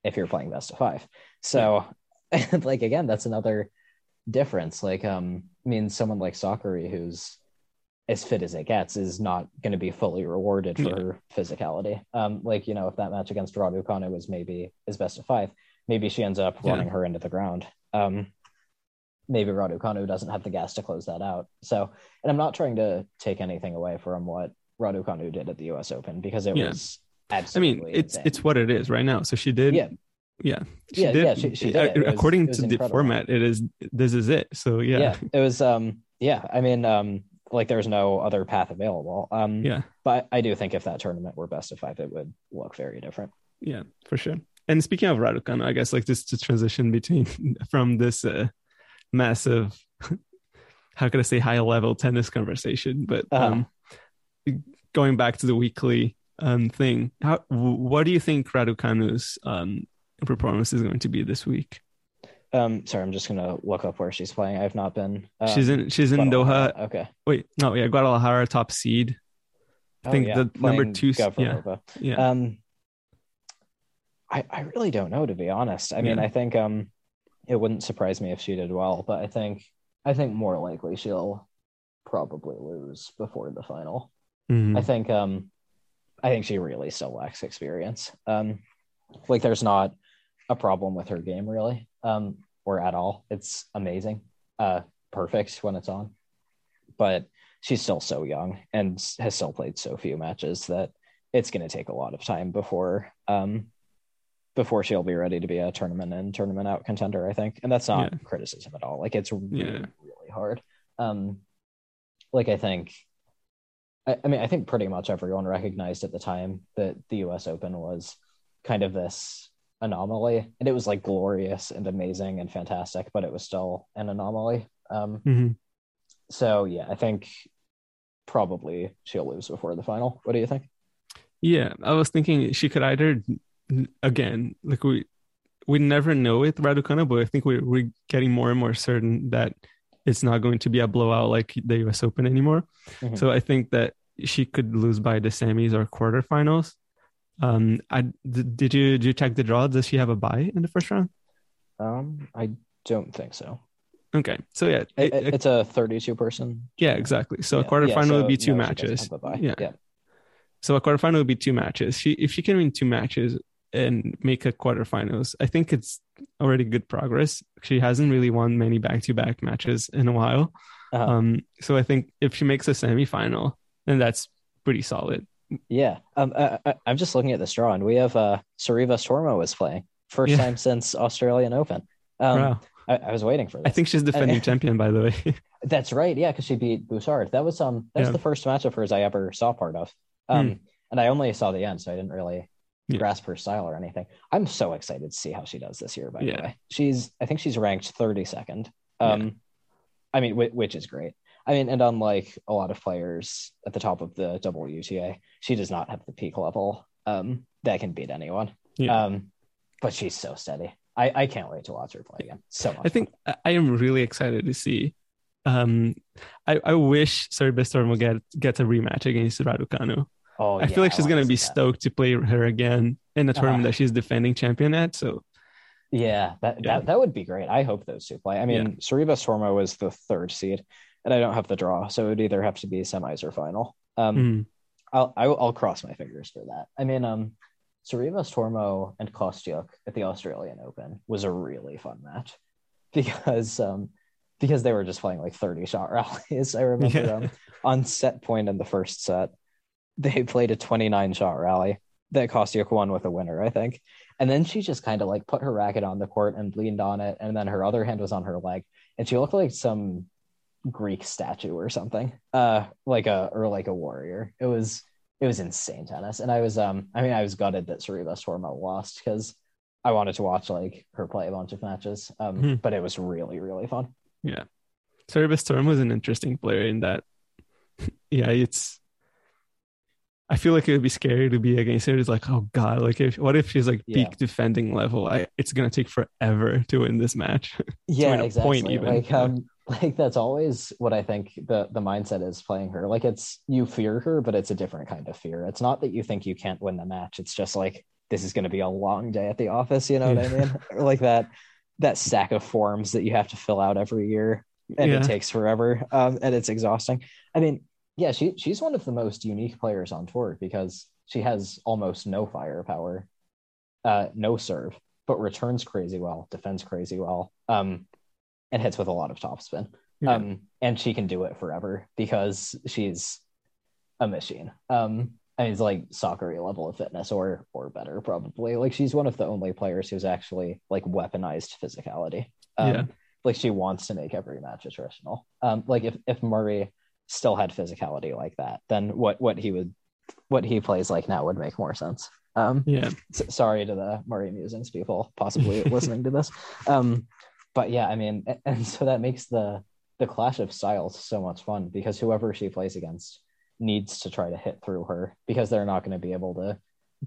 Speaker 2: if you're playing best of five. So, yeah. like again, that's another difference. Like, um, I mean, someone like Sakkari, who's as fit as it gets, is not going to be fully rewarded for her physicality. Um, like you know, if that match against Raducanu was maybe as best of five, maybe she ends up running her into the ground. Um, maybe Raducanu doesn't have the gas to close that out. So, and I'm not trying to take anything away from what Raducanu did at the U.S. Open because it yeah. was absolutely.
Speaker 1: I mean, it's insane. it's what it is right now. So she did.
Speaker 2: Yeah.
Speaker 1: Yeah.
Speaker 2: She yeah. Did, yeah. She, she did.
Speaker 1: It. according was, to the format, it is. This is it. So yeah.
Speaker 2: Yeah. It was. Um. Yeah. I mean. Um. Like there's no other path available. Um.
Speaker 1: Yeah.
Speaker 2: But I do think if that tournament were best of five, it would look very different.
Speaker 1: Yeah, for sure. And speaking of Raducanu, I guess like just to transition between from this uh, massive how could I say high level tennis conversation, but uh-huh. um, going back to the weekly um, thing, how what do you think Raducanu's um, performance is going to be this week?
Speaker 2: Um, sorry, I'm just gonna look up where she's playing. I've not been.
Speaker 1: Um, she's in. She's in Doha.
Speaker 2: Okay.
Speaker 1: Wait, no, yeah, Guadalajara top seed. I oh, think yeah, the number two. Yeah, yeah.
Speaker 2: Um, I I really don't know to be honest. I mean, yeah. I think um, it wouldn't surprise me if she did well, but I think I think more likely she'll probably lose before the final. Mm-hmm. I think um I think she really still lacks experience. Um like there's not a problem with her game really. Um or at all. It's amazing. Uh perfect when it's on. But she's still so young and has still played so few matches that it's going to take a lot of time before um before she'll be ready to be a tournament and tournament out contender, I think. And that's not yeah. criticism at all. Like it's really, yeah. really hard. Um, like I think, I, I, mean, I think pretty much everyone recognized at the time that the US Open was kind of this anomaly and it was like glorious and amazing and fantastic, but it was still an anomaly. Um, mm-hmm. so yeah, I think probably she'll lose before the final. What do you think?
Speaker 1: Yeah, I was thinking she could either again, like we we never know with Raducanu, but I think we, we're getting more and more certain that it's not going to be a blowout like the US Open anymore. Mm-hmm. So I think that she could lose by the semis or quarterfinals. Um, I did you did you check the draw? Does she have a bye in the first round?
Speaker 2: Um, I don't think so.
Speaker 1: Okay, so yeah,
Speaker 2: it, it, it's a thirty-two person.
Speaker 1: Yeah, exactly. So yeah. a quarterfinal yeah, so would be two no, matches. Yeah. yeah. So a quarterfinal would be two matches. She if she can win two matches, and make a quarterfinals. I think it's already good progress. She hasn't really won many back-to-back matches in a while. Uh-huh. Um, so I think if she makes a semifinal, then that's pretty solid.
Speaker 2: Yeah, um, I, am just looking at this draw, and we have uh, Sorribes Tormo is playing first yeah. time since Australian Open. Um, wow. I, I, was waiting for this.
Speaker 1: I think she's defending champion, by the way.
Speaker 2: that's right. Yeah, because she beat Bouchard. That was um that's yeah. the first match of hers I ever saw part of. Um, hmm. and I only saw the end, so I didn't really yeah. grasp her style or anything. I'm so excited to see how she does this year. By the way, she's I think she's ranked 32nd. Um. I mean, which is great. I mean, and unlike a lot of players at the top of the WTA, she does not have the peak level um, that can beat anyone. Yeah. Um, but she's so steady. I, I can't wait to watch her play again. So much.
Speaker 1: I think fun. I am really excited to see. Um, I, I wish Sorribes Tormo get get a rematch against Raducanu. Oh, I yeah, feel like she's gonna be stoked to play her again in a tournament uh, that she's defending champion at. So
Speaker 2: yeah, that, yeah. that that would be great. I hope those two play. I mean, yeah. Sorribes Tormo was the third seed, and I don't have the draw, so it would either have to be semis or final. Um, mm. I'll I'll, cross my fingers for that. I mean, um, Sorribes Tormo and Kostyuk at the Australian Open was a really fun match because um because they were just playing like 30 shot rallies. I remember yeah. um, on set point in the first set they played a 29 shot rally that Kostyuk won with a winner, I think. And then she just kind of like put her racket on the court and leaned on it. And then her other hand was on her leg. And she looked like some Greek statue or something. Uh like a or like a warrior. It was it was insane tennis. And I was um I mean I was gutted that Sorribes Tormo lost because I wanted to watch like her play a bunch of matches. Um,
Speaker 1: Hmm.
Speaker 2: but it was really really fun.
Speaker 1: Yeah. Sorribes Tormo was an interesting player in that. Yeah, it's. I feel like it would be scary to be against her. It's like, oh god, like if what if she's like
Speaker 2: Yeah.
Speaker 1: peak defending level? I it's gonna take forever to win this match.
Speaker 2: Yeah, exactly.
Speaker 1: point even.
Speaker 2: Like um, like that's always what I think the the mindset is playing her. Like it's you fear her, but it's a different kind of fear. It's not that you think you can't win the match. It's just like this is going to be a long day at the office. You know what I mean? Like that that stack of forms that you have to fill out every year, and
Speaker 1: Yeah.
Speaker 2: it takes forever. Um, and it's exhausting. I mean, yeah, she she's one of the most unique players on tour because she has almost no firepower, uh, no serve, but returns crazy well, defends crazy well, um, and hits with a lot of topspin.
Speaker 1: Yeah.
Speaker 2: Um, and she can do it forever because she's a machine. Um, I mean, it's like soccer level of fitness or or better probably. Like she's one of the only players who's actually like weaponized physicality. Um,
Speaker 1: Yeah.
Speaker 2: Like she wants to make every match attritional. Um, like if if Murray still had physicality like that, then what what he would what he plays like now would make more sense. Um,
Speaker 1: Yeah.
Speaker 2: S- sorry to the Murray Musings people possibly listening to this. Um, but yeah, I mean, a- and so that makes the the clash of styles so much fun because whoever she plays against needs to try to hit through her because they're not going to be able to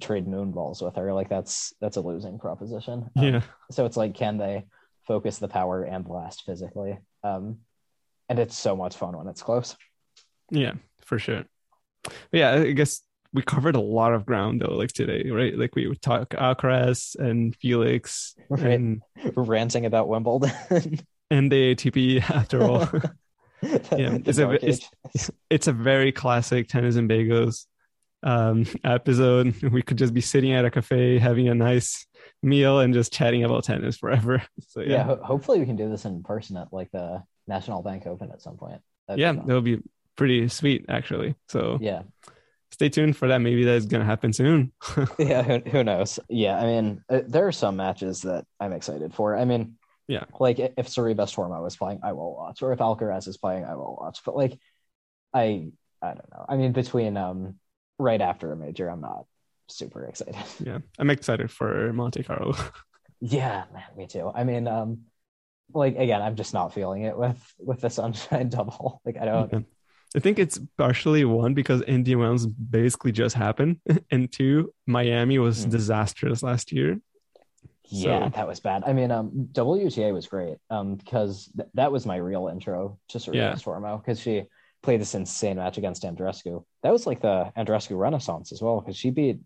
Speaker 2: trade moon balls with her. Like that's that's a losing proposition. Um,
Speaker 1: Yeah.
Speaker 2: So it's like, can they focus the power and blast physically? Um, and it's so much fun when it's close.
Speaker 1: Yeah, for sure. But yeah, I guess we covered a lot of ground though, like today, right? Like we would talk Alcaraz and Felix
Speaker 2: Right.
Speaker 1: and
Speaker 2: Ranting about Wimbledon.
Speaker 1: and the ATP after all. Yeah, it's a- it's- it's a very classic tennis and bagels um episode. We could just be sitting at a cafe having a nice meal and just chatting about tennis forever. So
Speaker 2: yeah,
Speaker 1: yeah.
Speaker 2: ho- hopefully we can do this in person at like the National Bank Open at some point. That'd
Speaker 1: Yeah,
Speaker 2: fun.
Speaker 1: that'll be pretty sweet actually. So
Speaker 2: yeah,
Speaker 1: stay tuned for that. Maybe that's gonna happen soon.
Speaker 2: yeah. Who, who knows? Yeah, I mean, uh, there are some matches that I'm excited for. I mean,
Speaker 1: Yeah.
Speaker 2: like if Sorribes Tormo is playing, I will watch, or if Alcaraz is playing, I will watch. But like, I, I don't know. I mean, between um, right after a major, I'm not super excited.
Speaker 1: yeah. I'm excited for Monte Carlo.
Speaker 2: Yeah, man, me too. I mean, um, like again, I'm just not feeling it with with the Sunshine Double. Like I don't.
Speaker 1: Yeah. I think it's partially one because Indian Wells basically just happened, and two, Miami was
Speaker 2: Hmm.
Speaker 1: disastrous last year.
Speaker 2: Yeah,
Speaker 1: So-
Speaker 2: that was bad. I mean, um, WTA was great, um, because th- that was my real intro to Sorribes
Speaker 1: Yeah.
Speaker 2: Tormo because she played this insane match against Andreescu. That was like the Andreescu Renaissance as well because she beat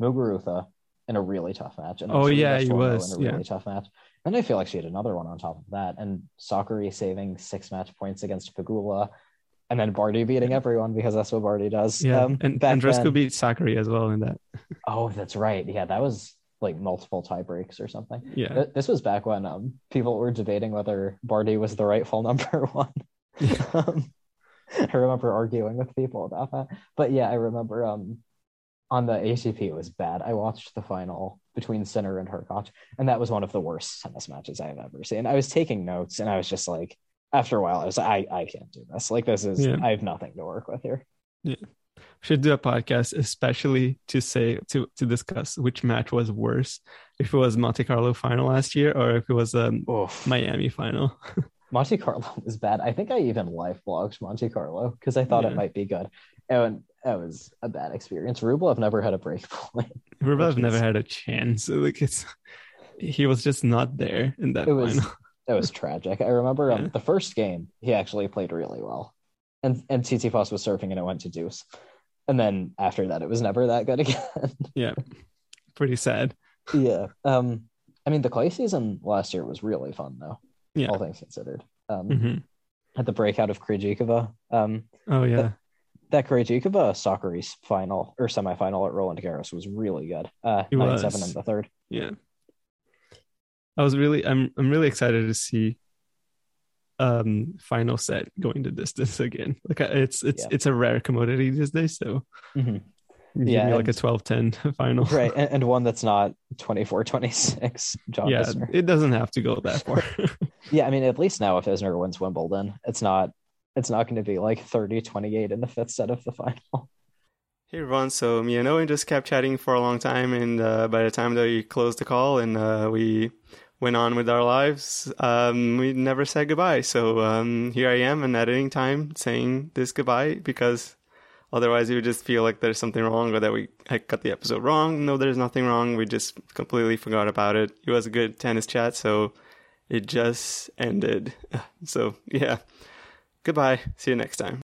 Speaker 2: Muguruza in a really tough match. And
Speaker 1: Oh,
Speaker 2: Sorribes
Speaker 1: yeah, he
Speaker 2: Tormo
Speaker 1: was,
Speaker 2: in a
Speaker 1: yeah.
Speaker 2: really tough match. And I feel like she had another one on top of that, and Sakkari saving six match points against Pegula. And then Barty beating everyone because that's what Barty does.
Speaker 1: Yeah,
Speaker 2: Um,
Speaker 1: and Andreescu
Speaker 2: then-
Speaker 1: beat Sakkari as well in that.
Speaker 2: Oh, that's right. Yeah, that was like multiple tie breaks or something.
Speaker 1: Yeah,
Speaker 2: Th- This was back when um, people were debating whether Barty was the rightful number one. um, I remember arguing with people about that. But yeah, I remember um, on the ATP, it was bad. I watched the final between Sinner and Hurkacz, and that was one of the worst tennis matches I have ever seen. I was taking notes, and I was just like, after a while, I was like, I, I can't do this. Like, this is,
Speaker 1: Yeah.
Speaker 2: I have nothing to work with here. Yeah.
Speaker 1: Should do a podcast especially to say to to discuss which match was worse, if it was Monte Carlo final last year or if it was um
Speaker 2: Oof.
Speaker 1: Miami final.
Speaker 2: Monte Carlo was bad. I think I even live blogged Monte Carlo because I thought
Speaker 1: Yeah.
Speaker 2: it might be good. And that was a bad experience. Rublev never had a break point.
Speaker 1: Rublev never had a chance. Like it's he was just not there in that
Speaker 2: It was
Speaker 1: final.
Speaker 2: It was tragic. I remember um,
Speaker 1: Yeah.
Speaker 2: the first game he actually played really well, and and Tsitsipas was surfing and it went to deuce, and then after that it was never that good again.
Speaker 1: Yeah, pretty sad.
Speaker 2: yeah. Um. I mean, the clay season last year was really fun though.
Speaker 1: Yeah.
Speaker 2: All things considered. Um.
Speaker 1: hmm
Speaker 2: At the breakout of Krejcikova. Um.
Speaker 1: Oh yeah,
Speaker 2: that Krejcikova Sakkari's final or semifinal at Roland Garros was really good. Uh, nine
Speaker 1: was.
Speaker 2: seven in the third.
Speaker 1: yeah. I was really I'm I'm really excited to see um final set going to distance again. Like it's it's
Speaker 2: Yeah.
Speaker 1: it's a rare commodity these days, so
Speaker 2: Mhm.
Speaker 1: give
Speaker 2: Yeah,
Speaker 1: me like a
Speaker 2: and-
Speaker 1: 12-10 final.
Speaker 2: Right, and, and one that's not 24-26. John
Speaker 1: yeah,
Speaker 2: Isner.
Speaker 1: it doesn't have to go that far.
Speaker 2: Yeah, I mean, at least now if Isner wins Wimbledon, it's not it's not going to be like 30-28 in the fifth set of the final.
Speaker 1: Hey everyone, so me and Owen just kept chatting for a long time, and uh, by the time that we closed the call and uh, we went on with our lives, um, we never said goodbye. So um, here I am in editing time saying this goodbye because otherwise you would just feel like there's something wrong or that we had cut the episode wrong. No, there's nothing wrong. We just completely forgot about it. It was a good tennis chat, so it just ended. So yeah, goodbye. See you next time.